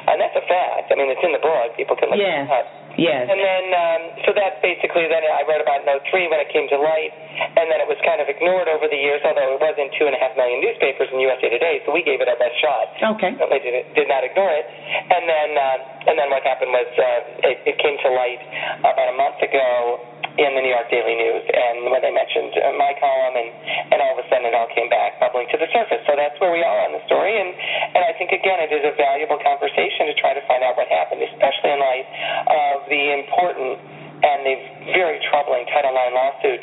And that's a fact. I mean, it's in the book. People can look Yes. it up. Yes. And then, um, so that's basically, then I wrote about Note 3 when it came to light, and then it was kind of ignored over the years, although it was in two and a half million newspapers in USA Today, so we gave it our best shot. Okay. They did, did not ignore it. And then, uh, and then what happened was uh, it, it came to light about a month ago in the New York Daily News, and when they mentioned uh, my column, and, and all of a sudden it all came back bubbling to the surface. So that's where we are on the story, and, and I think, again, it is a valuable conversation to try to find out what happened, especially in light of the important and the very troubling Title IX lawsuit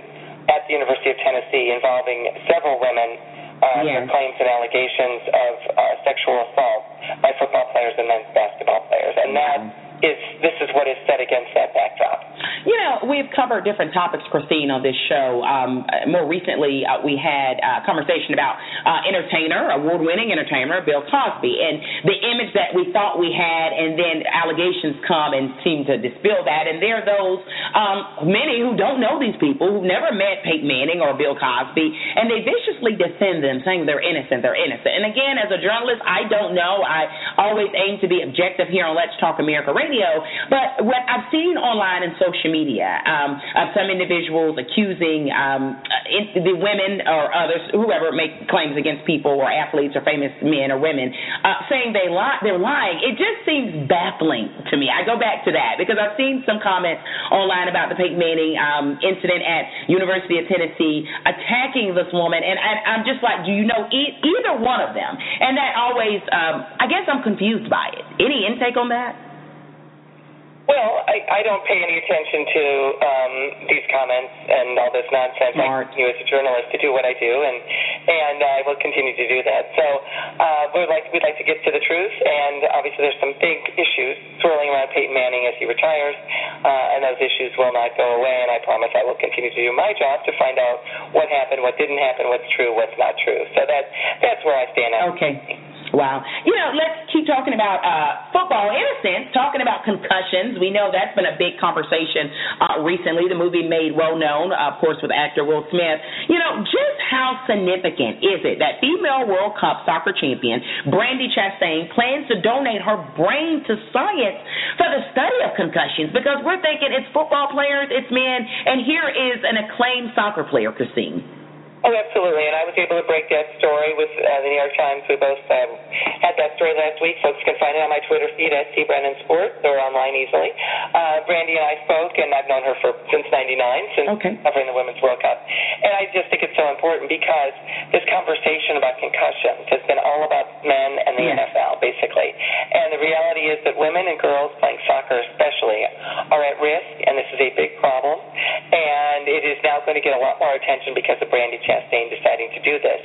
at the University of Tennessee involving several women uh, Yes. claims and allegations of uh, sexual assault by football players and men's basketball players. And that is, this is what is set against that backdrop. You know, we've covered different topics, Christine, on this show. Um, more recently, uh, we had a conversation about uh, entertainer, award-winning entertainer Bill Cosby, and the image that we thought we had, and then allegations come and seem to dispel that. And there are those um, many who don't know these people, who've never met Peyton Manning or Bill Cosby, and they viciously defend them, saying they're innocent, they're innocent. And again, as a journalist, I don't know. I always aim to be objective here on Let's Talk America Radio radio. But what I've seen online and social media um, of some individuals accusing um, the women or others, whoever make claims against people or athletes or famous men or women, uh, saying they lie, they're lying. It just seems baffling to me. I go back to that because I've seen some comments online about the Peyton Manning um, incident at University of Tennessee attacking this woman, and I, I'm just like, do you know e- either one of them? And that always, um, I guess, I'm confused by it. Any intake on that? Well, I, I don't pay any attention to um, these comments and all this nonsense. Smart. I continue as a journalist to do what I do, and and I will continue to do that. So uh, we'd like we'd like to get to the truth, and obviously there's some big issues swirling around Peyton Manning as he retires, uh, and those issues will not go away. And I promise I will continue to do my job to find out what happened, what didn't happen, what's true, what's not true. So that that's where I stand. Now. Okay. Wow. You know, let's keep talking about uh, football in a sense, talking about concussions. We know that's been a big conversation uh, recently. The movie made well known, uh, of course, with actor Will Smith. You know, just how significant is it that female World Cup soccer champion Brandi Chastain plans to donate her brain to science for the study of concussions? Because we're thinking it's football players, it's men, and here is an acclaimed soccer player, Christine. Oh, absolutely. And I was able to break that story with uh, the New York Times. We both um, had that story last week. Folks can find it on my Twitter feed at Brennan Sports or online easily. Uh, Brandi and I spoke, and I've known her for since '99, since okay. covering the Women's World Cup. And I just think it's so important because this conversation about concussions has been all about men and the Yeah. NFL, basically. And the reality is that women and girls playing soccer, especially, are at risk, and this is a big problem. And it is now going to get a lot more attention because of Brandi Chastain deciding to do this.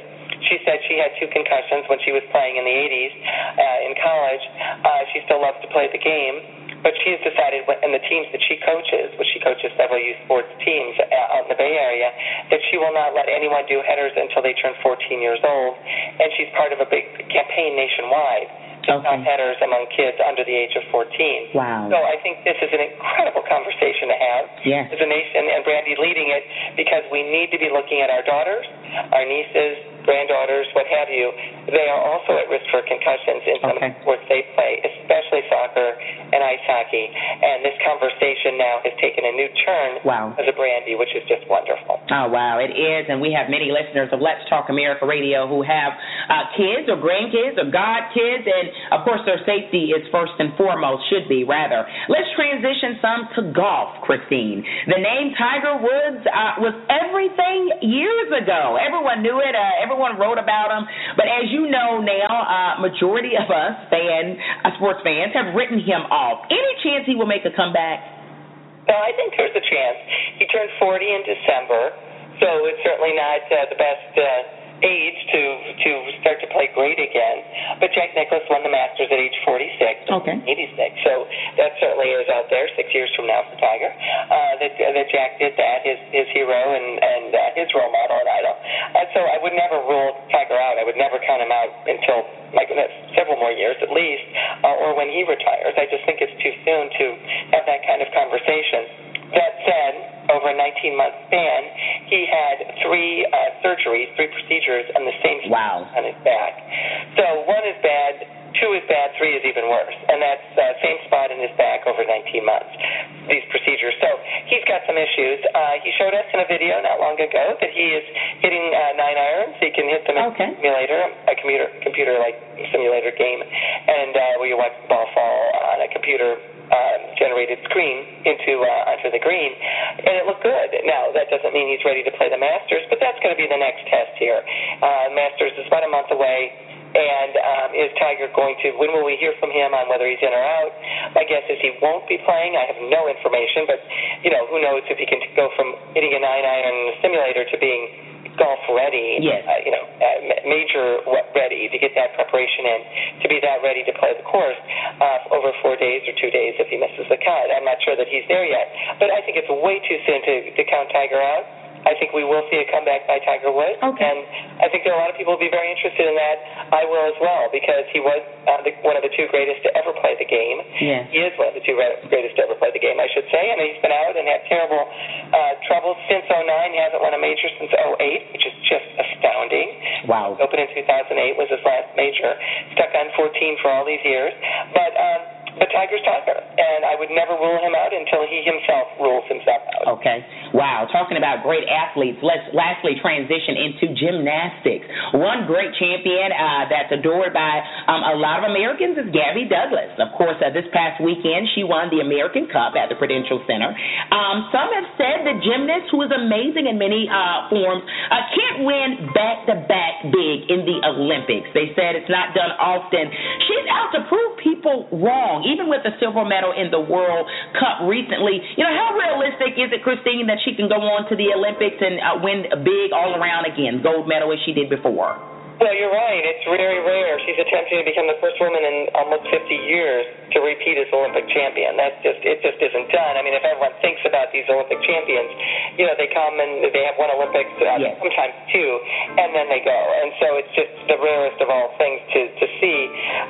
She said she had two concussions when she was playing in the 80s uh, in college. Uh, she still loves to play the game, but she has decided, and the teams that she coaches, which she coaches several youth sports teams uh, out in the Bay Area, that she will not let anyone do headers until they turn 14 years old. And she's part of a big campaign nationwide to stop headers among kids under the age of 14. Wow. So I think this is an incredible conversation to have Yes. as a nation, and Brandi leading it because we need to be looking at our daughters, our nieces, granddaughters, what have you. They are also at risk for concussions in some Okay. of the sports they play, especially soccer and ice hockey. And this conversation now has taken a new turn Wow. as a Brandi, which is just wonderful. Oh wow, it is, and we have many listeners of Let's Talk America Radio who have uh, kids or grandkids or godkids, and of course their safety is first and foremost, should be rather. Let's transition some to golf, Christine. The name Tiger Woods uh, was everything years ago. Everyone knew it. Uh, everyone wrote about him. But as you know now, uh, majority of us fan uh, sports fans have written him off. Any chance he will make a comeback? No, I think there's a chance. He turned 40 in December, so it's certainly not uh, the best uh, age to to start to play great again. But Jack Nicklaus won the Masters at age 46, Okay. 86. So that certainly is out there six years from now for Tiger. Uh, that that Jack did that, his his hero and and uh, his role model and idol. Uh, so I would never rule Tiger out. I would never count him out until my goodness, several more years at least, uh, or when he retires. I just think it's too soon to have that kind of conversation. That said, over a 19 month span, he had three uh, surgeries, three procedures on the same Wow. spot on his back. So one is bad, two is bad, three is even worse. And that's uh, same spot in his back over 19 months, these procedures. So he's got some issues. Uh, he showed us in a video not long ago that he is hitting uh, nine irons. He can hit them in a simulator, a computer computer like simulator game, and uh, where you watch the ball fall on a computer um, generated screen into uh, onto the green, and it looked good. Now that doesn't mean he's ready to play the Masters, but that's going to be the next test here. Uh, Masters is about a month away. And um, is Tiger going to? When will we hear from him on whether he's in or out? My guess is he won't be playing. I have no information, but you know who knows if he can go from hitting a nine iron simulator to being golf ready, Yes. uh, you know, uh, major ready to get that preparation in, to be that ready to play the course uh, over four days or two days if he misses the cut. I'm not sure that he's there yet, but I think it's way too soon to, to count Tiger out. I think we will see a comeback by Tiger Woods, Okay. and I think there are a lot of people who will be very interested in that. I will as well because he was uh, the, one of the two greatest to ever play the game. Yes. He is one of the two re- greatest to ever play the game, I should say. And he's been out and had terrible uh, trouble since 09. He hasn't won a major since 08, which is just astounding. Wow. Opened in 2008 was his last major. Stuck on 14 for all these years. But um, but Tiger's Tiger, and I would never rule him out until he himself rules himself out. Okay. Wow. Talking about great athletes, let's lastly transition into gymnastics. One great champion uh, that's adored by um, a lot of Americans is Gabby Douglas. Of course, uh, this past weekend she won the American Cup at the Prudential Center. Um, some have said the gymnast, who is amazing in many uh, forms, uh, can't win back to back big in the Olympics. They said it's not done often. She's out to prove people wrong, even with the silver medal in the World Cup recently. You know, how realistic is it, Christine, that she can go on to the Olympics and uh, win a big all around again, gold medal as she did before? Well, you're right. It's very rare. She's attempting to become the first woman in almost 50 years to repeat as Olympic champion. That's just it just isn't done. I mean, if everyone thinks about these Olympic champions, you know, they come and they have one Olympics, uh, yes. sometimes two, and then they go. And so it's just the rarest of all things to to see.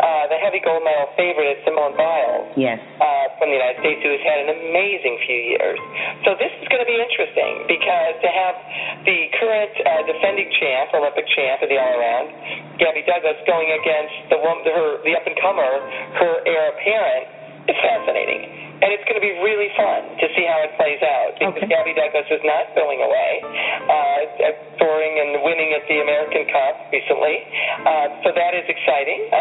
Uh, the heavy gold medal favorite is Simone Biles. Yes. Uh, from the United States, who has had an amazing few years. So this is going to be interesting because to have the current uh, defending champ, Olympic champ of the all around Gabby Douglas going against the woman, her, the up and comer, her heir apparent, is fascinating. And it's going to be really fun to see how it plays out because okay. Gabby Douglas is not going away, uh, touring and winning at the American Cup recently. Uh, so that is exciting. Uh,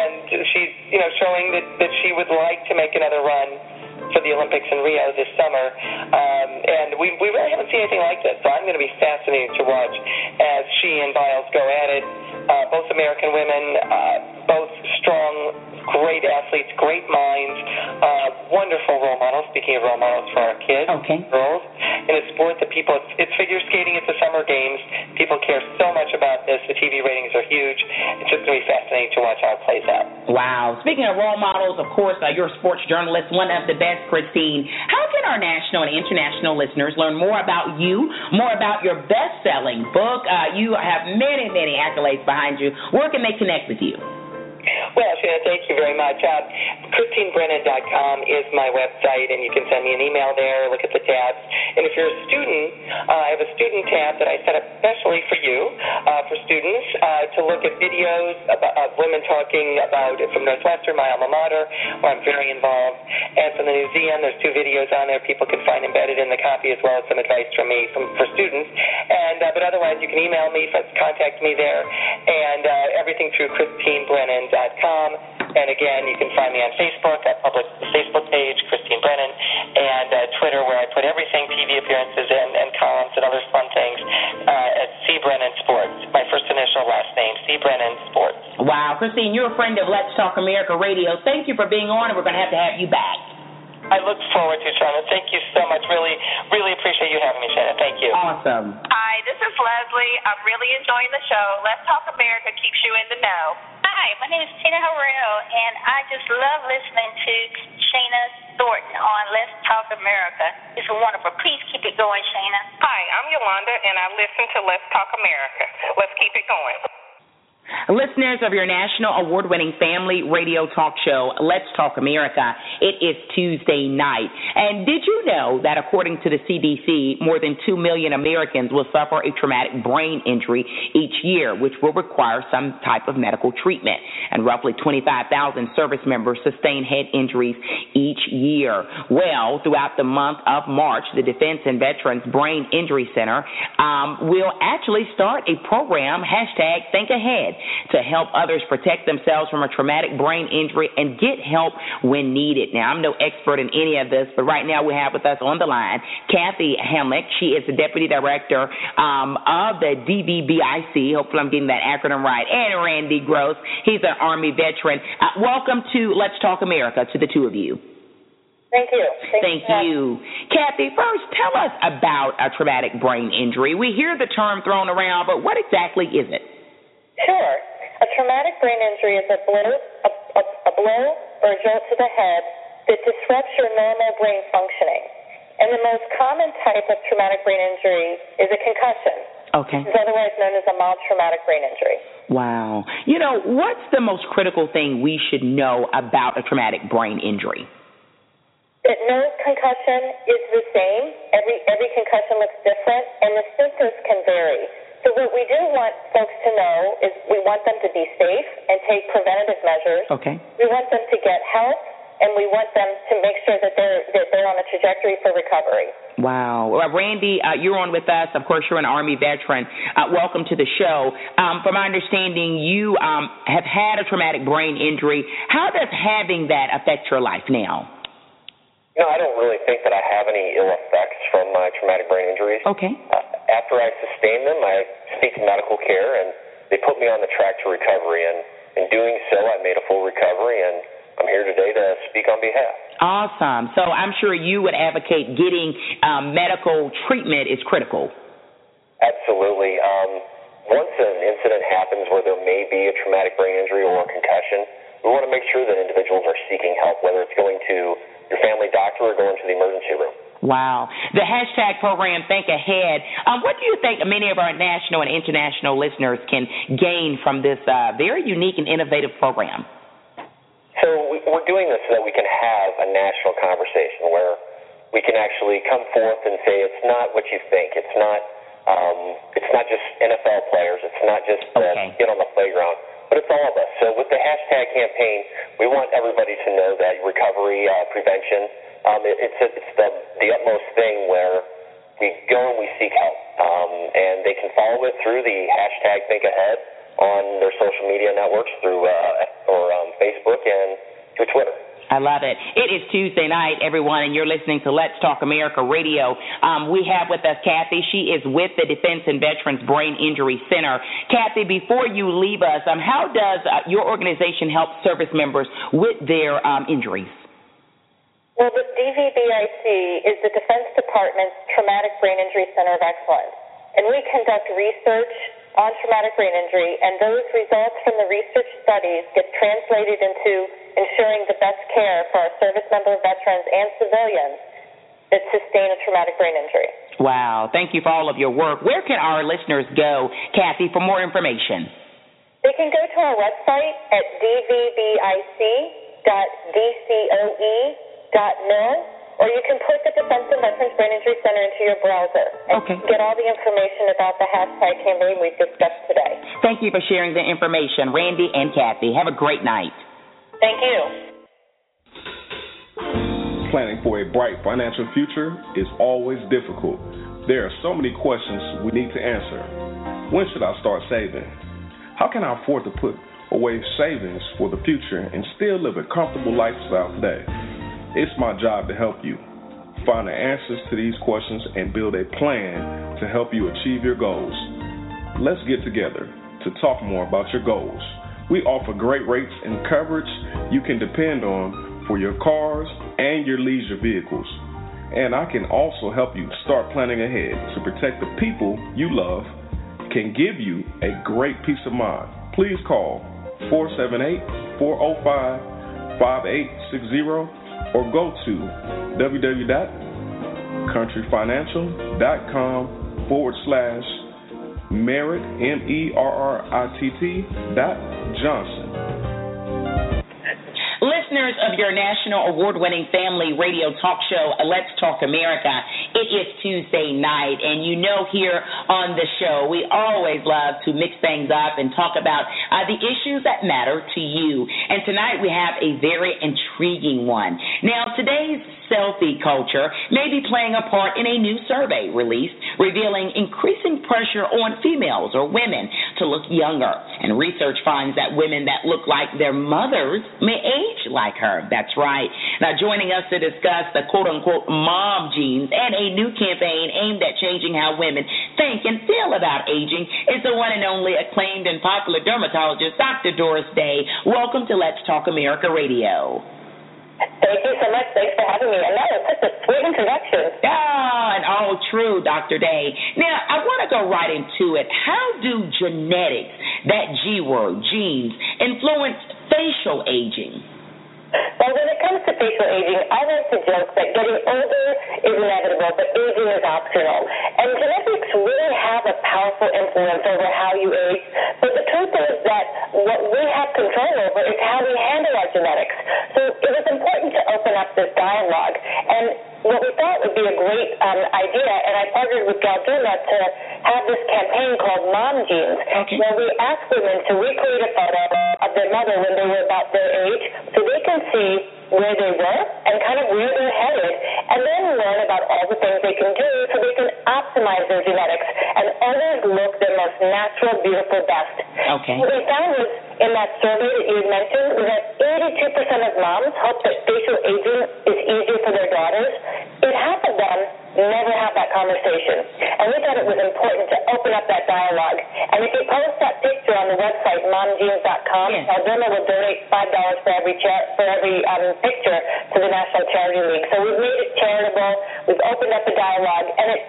and she's, you know, showing that, that she would like to make another run for the Olympics in Rio this summer. Um, and we, we really haven't seen anything like this. So I'm going to be fascinated to watch as she and Biles go at it. Uh, both American women, uh, both strong, great athletes, great minds, uh, wonderful role models. Speaking of role models for our kids, okay. girls, in a sport that people, it's, it's figure skating, it's the Summer Games. People care so much about this. The TV ratings are huge. It's just going to be fascinating to watch how it plays out. Wow. Speaking of role models, of course, uh, you're a sports journalist, one of the best, Christine. How can our national and international listeners learn more about you, more about your best selling book? Uh, you have many, many accolades behind you. Where can they connect with you? Well, Shana, thank you very much. Uh, ChristineBrennan.com is my website, and you can send me an email there, look at the tabs. And if you're a student, uh, I have a student tab that I set up especially for you, uh, for students, uh, to look at videos about, of women talking about from Northwestern, my alma mater, where I'm very involved. And from the museum, there's two videos on there people can find embedded in the copy, as well as some advice from me from, for students. And uh, But otherwise, you can email me, contact me there, and uh, everything through Christine Brennan com, And again, you can find me on Facebook, at public Facebook page, Christine Brennan, and uh, Twitter, where I put everything, TV appearances and, and columns and other fun things, uh, at C. Brennan Sports. My first initial, last name, C. Brennan Sports. Wow. Christine, you're a friend of Let's Talk America Radio. Thank you for being on, and we're going to have to have you back. I look forward to Shana. Thank you so much. Really, really appreciate you having me, Shana. Thank you. Awesome. Hi, this is Leslie. I'm really enjoying the show. Let's Talk America keeps you in the know. Hi, my name is Tina Harrell, and I just love listening to Shana Thornton on Let's Talk America. It's wonderful. Please keep it going, Shana. Hi, I'm Yolanda, and I listen to Let's Talk America. Let's keep it going. Listeners of your national award winning family radio talk show, Let's Talk America, it is Tuesday night. And did you know that according to the CDC, more than 2 million Americans will suffer a traumatic brain injury each year, which will require some type of medical treatment? And roughly 25,000 service members sustain head injuries each year. Well, throughout the month of March, the Defense and Veterans Brain Injury Center um, will actually start a program, hashtag Think Ahead to help others protect themselves from a traumatic brain injury and get help when needed. Now, I'm no expert in any of this, but right now we have with us on the line Kathy Helmick. She is the Deputy Director um, of the DVBIC. Hopefully, I'm getting that acronym right. And Randy Gross. He's an Army veteran. Uh, welcome to Let's Talk America to the two of you. Thank you. Thank, Thank you. Kathy, first, tell us about a traumatic brain injury. We hear the term thrown around, but what exactly is it? Sure. A traumatic brain injury is a blow, a, a, a blow or a jolt to the head that disrupts your normal brain functioning. And the most common type of traumatic brain injury is a concussion. Okay. It's otherwise known as a mild traumatic brain injury. Wow. You know, what's the most critical thing we should know about a traumatic brain injury? That no concussion is the same. Every every concussion looks different, and the symptoms can vary. So what we do want folks to know is we want them to be safe and take preventative measures. Okay. We want them to get help and we want them to make sure that they're that they're on a trajectory for recovery. Wow. Well, Randy, uh, you're on with us. Of course, you're an Army veteran. Uh, welcome to the show. Um, from my understanding, you um, have had a traumatic brain injury. How does having that affect your life now? You know, I don't really think that I have any ill effects from my traumatic brain injuries. Okay. Uh, after I sustained them, I seek medical care, and they put me on the track to recovery. And in doing so, I made a full recovery, and I'm here today to speak on behalf. Awesome. So I'm sure you would advocate getting um, medical treatment is critical. Absolutely. Um, once an incident happens where there may be a traumatic brain injury or a concussion, we want to make sure that individuals are seeking help, whether it's going to your family doctor or going to the emergency room. Wow. The hashtag program Think Ahead. Um, what do you think many of our national and international listeners can gain from this uh, very unique and innovative program? So we're doing this so that we can have a national conversation where we can actually come forth and say it's not what you think. It's not. Um, it's not just NFL players. It's not just uh, okay. get on the playground, but it's all of us. So with the hashtag campaign, we want everybody to know that recovery uh, prevention. Um, it, it's it's the the utmost thing where we go and we seek help, um, and they can follow it through the hashtag Think Ahead on their social media networks through uh, or um, Facebook and through Twitter. I love it. It is Tuesday night, everyone, and you're listening to Let's Talk America Radio. Um, we have with us Kathy. She is with the Defense and Veterans Brain Injury Center. Kathy, before you leave us, um, how does uh, your organization help service members with their um, injuries? Well, the DVBIC is the Defense Department's Traumatic Brain Injury Center of Excellence, and we conduct research on traumatic brain injury, and those results from the research studies get translated into ensuring the best care for our service member veterans and civilians that sustain a traumatic brain injury. Wow. Thank you for all of your work. Where can our listeners go, Kathy, for more information? They can go to our website at dvbic.dcoe.mil, or you can put the Defense and Veterans Brain Injury Center into your browser and okay. get all the information about the hashtag campaign we've discussed today. Thank you for sharing the information, Randy and Kathy. Have a great night. Thank you. Planning for a bright financial future is always difficult. There are so many questions we need to answer. When should I start saving? How can I afford to put away savings for the future and still live a comfortable lifestyle today? It's my job to help you find the answers to these questions and build a plan to help you achieve your goals. Let's get together to talk more about your goals. We offer great rates and coverage you can depend on for your cars and your leisure vehicles. And I can also help you start planning ahead to protect the people you love, can give you a great peace of mind. Please call 478 405 5860 or go to www.countryfinancial.com forward slash merit, M E R R I T T, dot Johnson. Listeners of your national award winning family radio talk show, Let's Talk America, it is Tuesday night, and you know, here on the show, we always love to mix things up and talk about uh, the issues that matter to you. And tonight we have a very intriguing one. Now, today's selfie culture may be playing a part in a new survey released revealing increasing pressure on females or women to look younger. And research finds that women that look like their mothers may age like her. That's right. Now, joining us to discuss the quote unquote mom genes and a new campaign aimed at changing how women think and feel about aging is the one and only acclaimed and popular dermatologist, Dr. Doris Day. Welcome to Let's Talk America Radio. Thank you so much. Thanks for having me. And that was such a sweet introduction. Ah, and all true, Dr. Day. Now, I want to go right into it. How do genetics, that G word, genes, influence facial aging? Well, when it comes to facial aging, I like to joke that getting older is inevitable, but aging is optional. And genetics really have a powerful influence over how you age. But the truth is that what we have control over is how we handle our genetics. So it was important to open up this dialogue. And what we thought would be a great um, idea, and I partnered with Galderma to have this campaign called Mom Jeans, okay. where we ask women to recreate a photo of their mother when they were about their age, so they can see where they were and kind of where they're headed, and then learn about all the things they can do so they can optimize their genetics and always look their most natural, beautiful best. Okay. What we found was in that survey that you had mentioned that 82% of moms hope that facial aging is easier for their daughters. It half of them never have that conversation. And we thought it was important to open up that dialogue. And if you post that picture on the website, momjeans.com, yes. Galderma will donate $5 for every cha- for every um, picture to the National Charity League. So we've made it charitable. We've opened up the dialogue, and it's,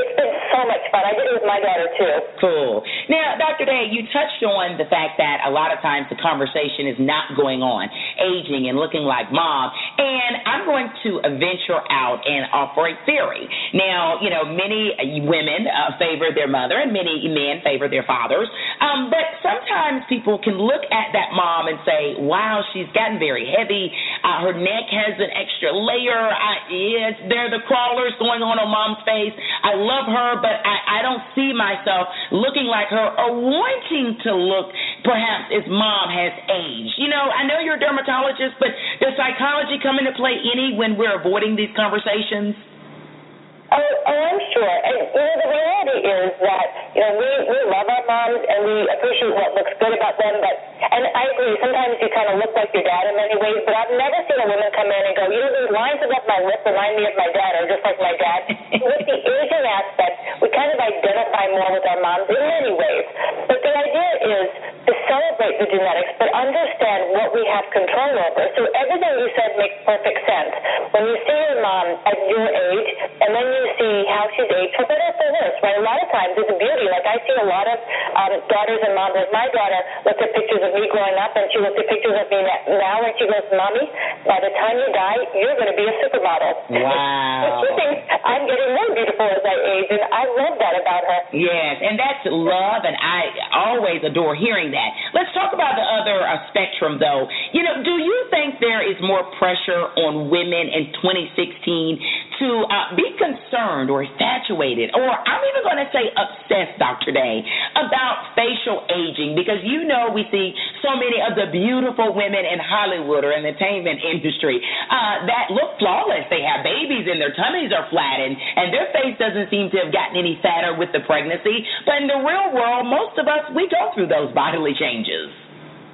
it's been so much fun. I did it with my daughter, too. Cool. Now, Dr. Day, you touched on the fact that a lot of times the conversation is not going on, aging and looking like mom. And I'm going to venture out and offer a theory. Now, you know, many women uh, favor their mother and many men favor their fathers. Um, but sometimes people can look at that mom and say, wow, she's gotten very heavy. Uh, her neck has an extra layer. I, yes, there are the crawlers going on on mom's face. I love her, but I, I don't see myself looking like her or wanting to look perhaps as mom has aged. You know, I know you're a dermatologist, but does psychology come into play any when we're avoiding these conversations? Oh, oh, I'm sure. And you know, the reality is that you know we we love our moms and we appreciate what looks good about them. But and I agree. Sometimes you kind of look like your dad in many ways. But I've never seen a woman come in and go, you know, these lines above my lip remind me of my dad, or just like my dad. with the aging aspect, we kind of identify more with our moms in many ways. But the idea is to celebrate the genetics, but understand what we have control over. So everything you said makes perfect sense. When you see your mom at your age, and then you to see how she's aged, for better or for worse, right? A lot of times it's a beauty. Like I see a lot of um, daughters and moms. My daughter looked at pictures of me growing up, and she looked at pictures of me now, and she goes, "Mommy, by the time you die, you're going to be a supermodel." Wow. she thinks I'm getting more beautiful as I age, and I love that about her. Yes, and that's love, and I always adore hearing that. Let's talk about the other uh, spectrum, though. You know, do you think there is more pressure on women in 2016 to uh, be concerned? Concerned or infatuated, or I'm even going to say obsessed, Dr. Day, about facial aging because you know we see so many of the beautiful women in Hollywood or entertainment industry uh, that look flawless. They have babies and their tummies are flattened and their face doesn't seem to have gotten any fatter with the pregnancy. But in the real world, most of us, we go through those bodily changes.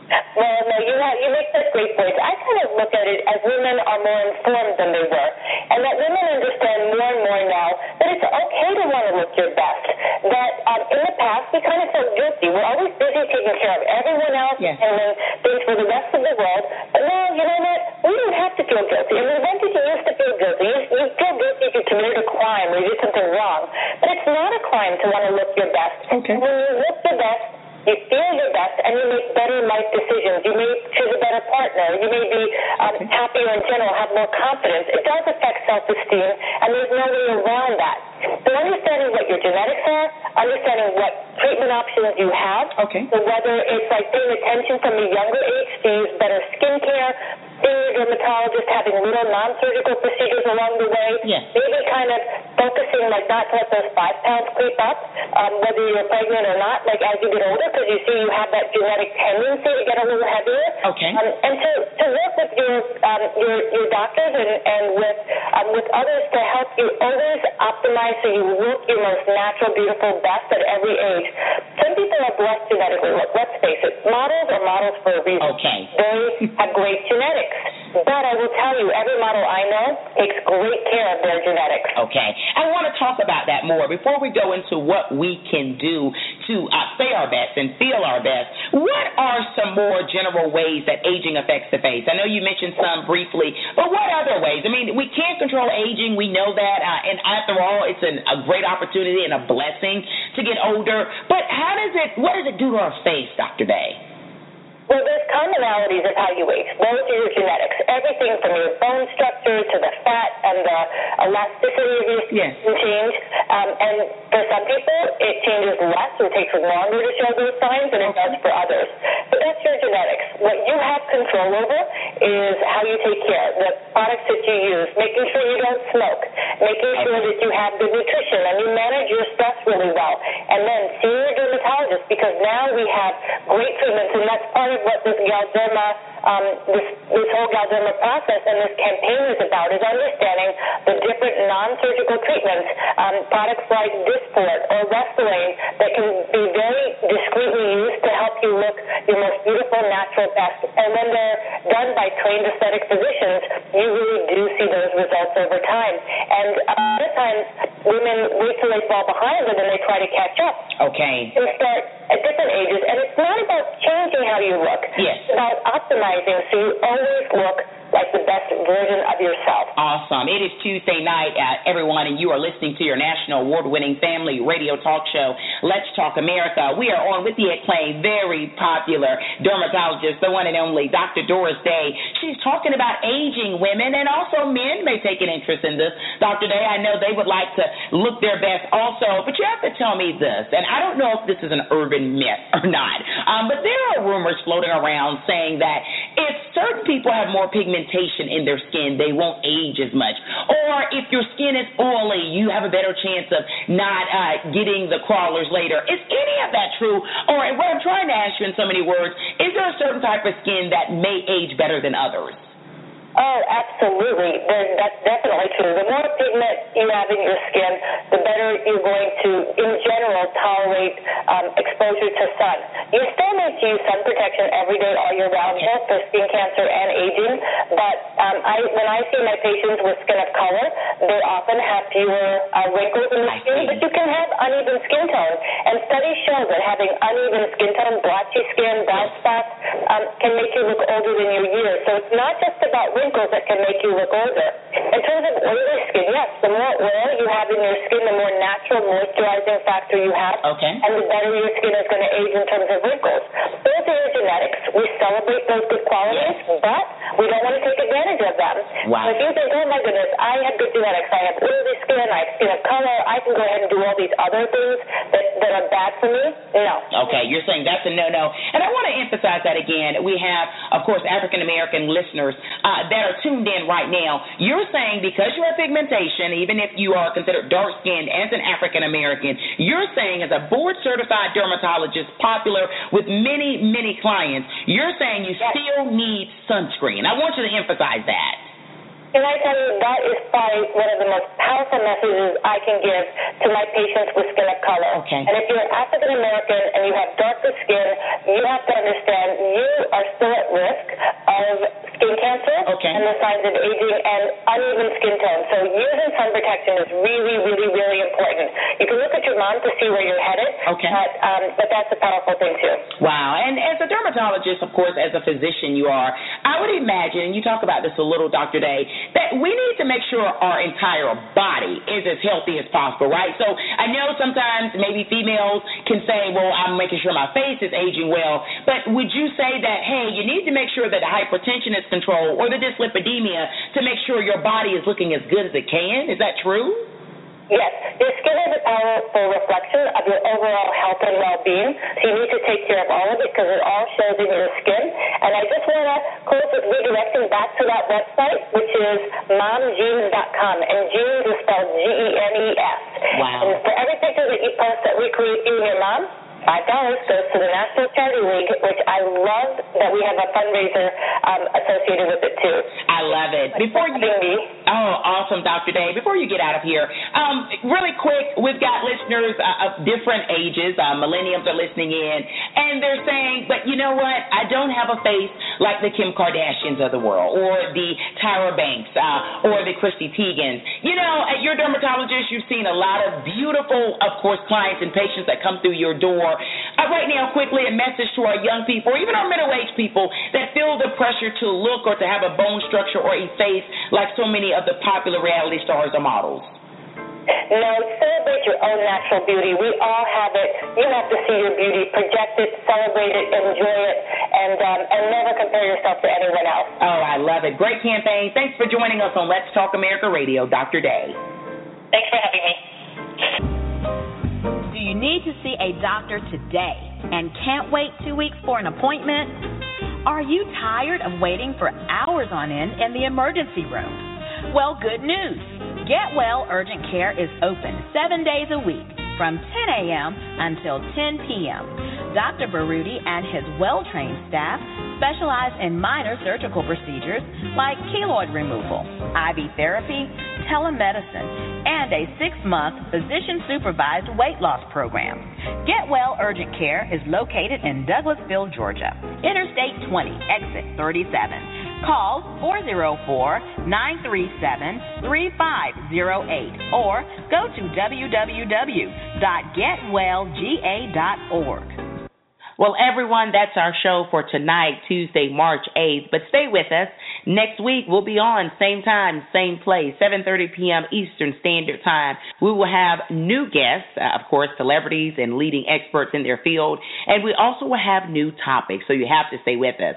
Well, no, you have you make such great points. I kind of look at it as women are more informed than they were, and that women understand more and more now that it's okay to want to look your best. That um, in the past we kind of felt guilty. We're always busy taking care of everyone else yeah. and then things for the rest of the world. But now, you know what? We don't have to feel guilty. I mean, when did you used to feel guilty? You, you feel guilty if you committed a crime or you did something wrong. But it's not a crime to want to look your best. Okay. When you look your best, you feel your best and you make better life decisions. You may choose a better partner. You may be um, happier in general, have more confidence. It does affect self-esteem, and there's no way around that. So understanding what your genetics are, understanding what treatment options you have. Okay. So whether it's like paying attention from a younger age to use better skincare, dermatologist, having little non-surgical procedures along the way. Yes. Maybe kind of focusing like not to let those five pounds creep up, um, whether you're pregnant or not, like as you get older, because you see you have that genetic tendency to get a little heavier. Okay. Um, and to, to work with your um, your your doctors and, and with um, with others to help you always optimize so you look your most natural, beautiful best at every age. Some people are blessed genetically. Look, let's face it, models are models for a reason. Okay. They have great genetics. But I will tell you, every model I know takes great care of their genetics. Okay. I want to talk about that more. Before we go into what we can do to uh, say our best and feel our best, what are some more general ways that aging affects the face? I know you mentioned some briefly, but what other ways? I mean, we can't control aging. We know that. Uh, and after all, it's an, a great opportunity and a blessing to get older. But how does it, what does it do to our face, Dr. Day? Well, there's commonalities of how you age. Those are your genetics. Everything from your bone structure to the fat and the elasticity of your skin yes. can change. Um, and for some people, it changes less or takes longer to show those signs than it does for others. But that's your genetics. What you have control over is how you take care, the products that you use, making sure you don't smoke, making sure that you have good nutrition and you manage your stress really well. And then see your dermatologist because now we have great treatments, and that's part of what this Galderma, um, this, this whole Galderma process and this campaign is about is understanding the different non-surgical treatments, um, products like Dysport or Restylane that can be very discreetly used to help you look your most beautiful, natural best. And when they're done by trained aesthetic physicians, you really do see those results over time. And a lot of times, women wait till they fall behind and then they try to catch up. Okay. And start at different ages. And it's not about changing how you look. Yes. It's about optimizing so you always look like the best version of yourself. Awesome. It is Tuesday night, uh, everyone, and you are listening to your national award winning family radio talk show, Let's Talk America. We are on with the acclaimed, very popular dermatologist, the one and only Dr. Doris Day. She's talking about aging women, and also men may take an interest in this. Dr. Day, I know they would like to look their best also, but you have to tell me this, and I don't know if this is an urban myth or not, um, but there are rumors floating around saying that if certain people have more pigmentation in their skin, they won't age as much. Or if your skin is oily, you have a better chance of not uh, getting the crawlers later. Is any of that true? Or what I'm trying to ask you in so many words, is there a certain type of skin that may age better than others? Oh, absolutely. There's, that's definitely true. The more pigment you have in your skin, the better you're going to, in general, tolerate um, exposure to sun. You still need to use sun protection every day, all year round, both for skin cancer and aging. But um, I, when I see my patients with skin of color, they often have fewer uh, wrinkles in the skin, but you can have uneven skin tone. And studies show that having uneven skin tone, blotchy skin, brown spots, um, can make you look older than your years. So it's not just about wrinkles wrinkles that can make you look older. In terms of oily skin, yes, the more oil you have in your skin, the more natural moisturizing factor you have, okay. and the better your skin is going to age in terms of wrinkles. Those are your genetics. We celebrate those good qualities, yes. but we don't want to take advantage of them. Wow. So if you think, oh my goodness, I have good genetics, I have oily skin, I have skin of color, I can go ahead and do all these other things that, that are bad for me, no. Okay, you're saying that's a no-no. And I want to emphasize that again. We have, of course, African American listeners uh, that are tuned in right now, you're saying because you have pigmentation, even if you are considered dark skinned as an African American, you're saying as a board certified dermatologist, popular with many, many clients, you're saying you still need sunscreen. I want you to emphasize that. Can I tell you, that is probably one of the most powerful messages I can give to my patients with skin of color. Okay. And if you're African American and you have darker skin, you have to understand you are still at risk of skin cancer okay. and the signs of aging and uneven skin tone. So using sun protection is really, really, really important. You can look at your mom to see where you're headed, okay. but, um, but that's a powerful thing too. Wow. And as a dermatologist, of course, as a physician you are, I would imagine, and you talk about this a little, Dr. Day, that we need to make sure our entire body is as healthy as possible, right? So I know sometimes maybe females can say, well, I'm making sure my face is aging well, but would you say that, hey, you need to make sure that the hypertension is controlled or the dyslipidemia to make sure your body is looking as good as it can? Is that true? Yes, your skin is a powerful reflection of your overall health and well-being, so you need to take care of all of it because it all shows in your skin. And I just want to close with redirecting back to that website, which is momgenes.com, and genes is spelled G-E-N-E-S. Wow. And for every picture that you post that recreate you and your mom, five dollars goes to the National Charity League, which I love that we have a fundraiser um, associated with it too. I love it. Before you, oh, awesome, Dr. Day. Before you get out of here, um, really quick, we've got listeners uh, of different ages. Uh, millenniums are listening in, and they're saying, "But you know what? I don't have a face like the Kim Kardashians of the world, or the Tyra Banks, uh, or the Chrissy Teigens. You know, at your dermatologist, you've seen a lot of beautiful, of course, clients and patients that come through your door." Uh, right now, quickly, a message to our young people, or even our middle aged people that feel the pressure to look or to have a bone structure or a face like so many of the popular reality stars or models. No, celebrate your own natural beauty. We all have it. You have to see your beauty, project it, celebrate it, enjoy it, and um, and never compare yourself to anyone else. Oh, I love it. Great campaign. Thanks for joining us on Let's Talk America Radio, Dr. Day. Thanks for having me. Do you need to see a doctor today and can't wait two weeks for an appointment? Are you tired of waiting for hours on end in the emergency room? Well, good news. Get Well Urgent Care is open seven days a week from 10 a.m. until 10 p.m. Dr. Baruti and his well trained staff specialize in minor surgical procedures like keloid removal, IV therapy, telemedicine, and a six month physician supervised weight loss program. Get Well Urgent Care is located in Douglasville, Georgia, Interstate 20, exit 37. Call 404 937 3508 or go to www.getwellga.org. Well, everyone, that's our show for tonight, Tuesday, March 8th. But stay with us. Next week, we'll be on same time, same place, 7.30 p.m. Eastern Standard Time. We will have new guests, uh, of course, celebrities and leading experts in their field. And we also will have new topics, so you have to stay with us.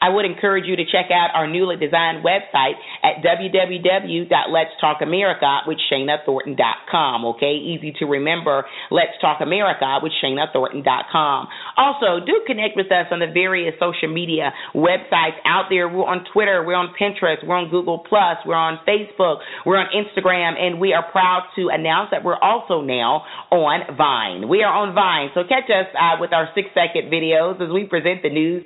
I would encourage you to check out our newly designed website at www.letstalkamerica with ShanaThornton.com. Okay, easy to remember. Let's Talk America with ShanaThornton.com. Also, do connect with us on the various social media websites out there. We're on Twitter, we're on Pinterest, we're on Google Plus, we're on Facebook, we're on Instagram, and we are proud to announce that we're also now on Vine. We are on Vine, so catch us uh, with our six second videos as we present the news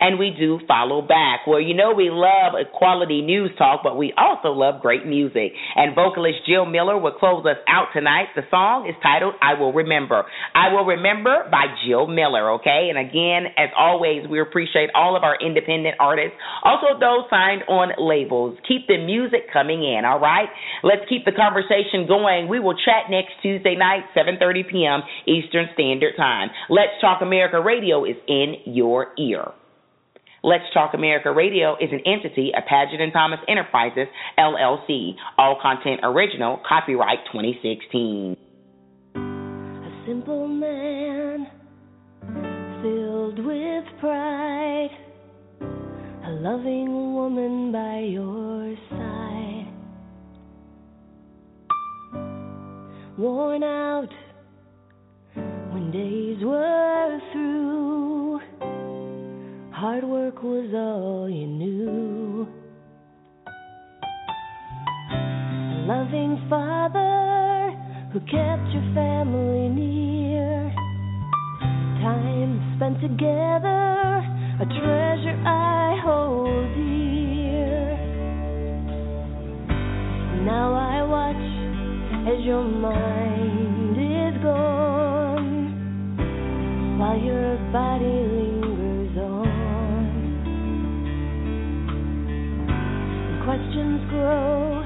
and we do follow back. Well, you know we love a quality news talk, but we also love great music. And vocalist Jill Miller will close us out tonight. The song is titled I Will Remember. I Will Remember by Jill Miller, okay? And again, as always, we appreciate all of our independent artists, also those signed on labels. Keep the music coming in, all right? Let's keep the conversation going. We will chat next Tuesday night, 7:30 p.m. Eastern Standard Time. Let's Talk America Radio is in your ear. Let's Talk America Radio is an entity of Paget and Thomas Enterprises, LLC. All content original, copyright 2016. A simple man filled with pride, a loving woman by your side. Worn out when days were through Hard work was all you knew. A loving father who kept your family near. Time spent together, a treasure I hold dear. Now I watch as your mind is gone while your body lingers.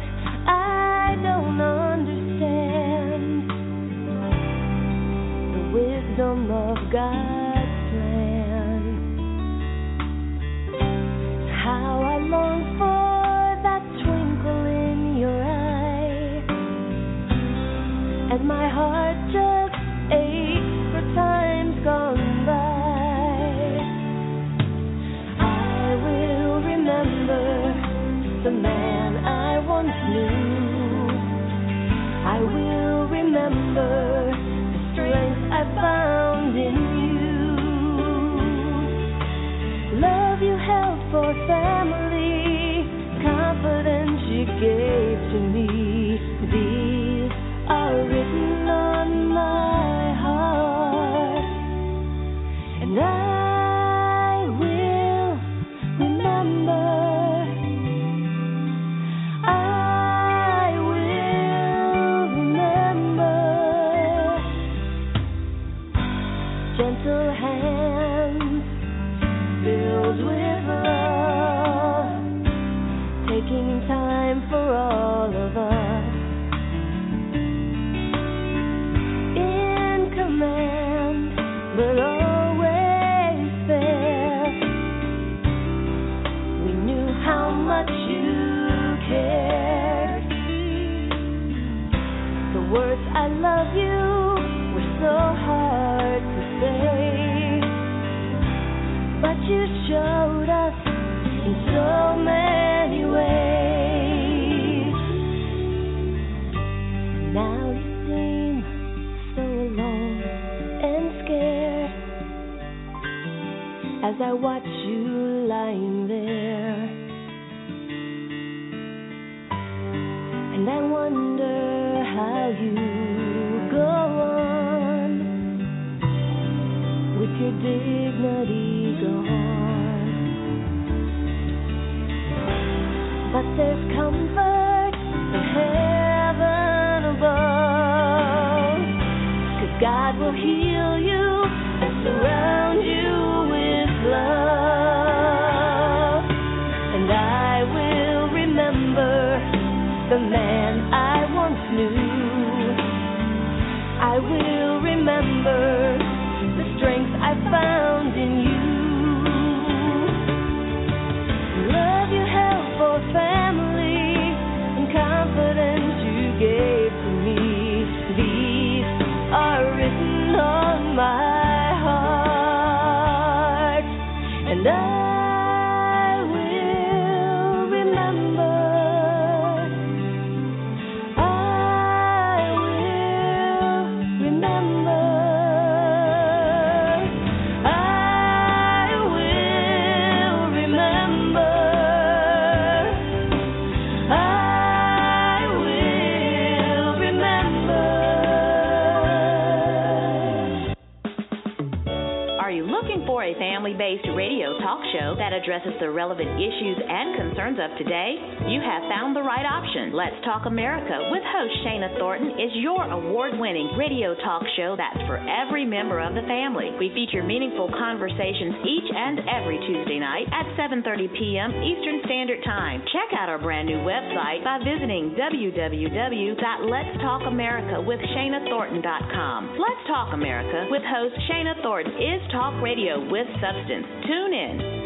Let's Talk America with host Shana Thornton is your award winning radio talk show that's for every member of the family. We feature meaningful conversations each and every Tuesday night at 7:30 p.m. Eastern Standard Time. Check out our brand new website by visiting www.letstalkamerica.com. Let's Talk America with host Shana Thornton is talk radio with substance. Tune in.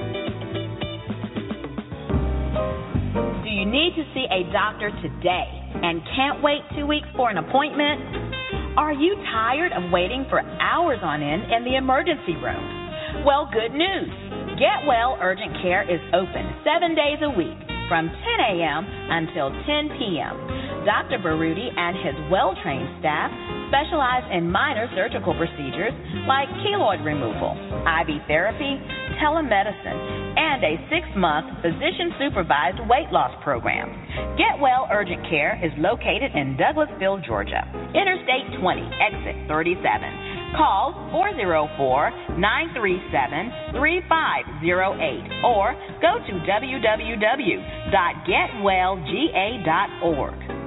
Do you need to see a doctor today and can't wait two weeks for an appointment? Are you tired of waiting for hours on end in the emergency room? Well, good news. Get Well Urgent Care is open seven days a week from 10 a.m. until 10 p.m. Dr. Baruti and his well trained staff specialize in minor surgical procedures like keloid removal, IV therapy, telemedicine, and a six month physician supervised weight loss program. Get Well Urgent Care is located in Douglasville, Georgia, Interstate 20, exit 37. Call 404 937 3508 or go to www.getwellga.org.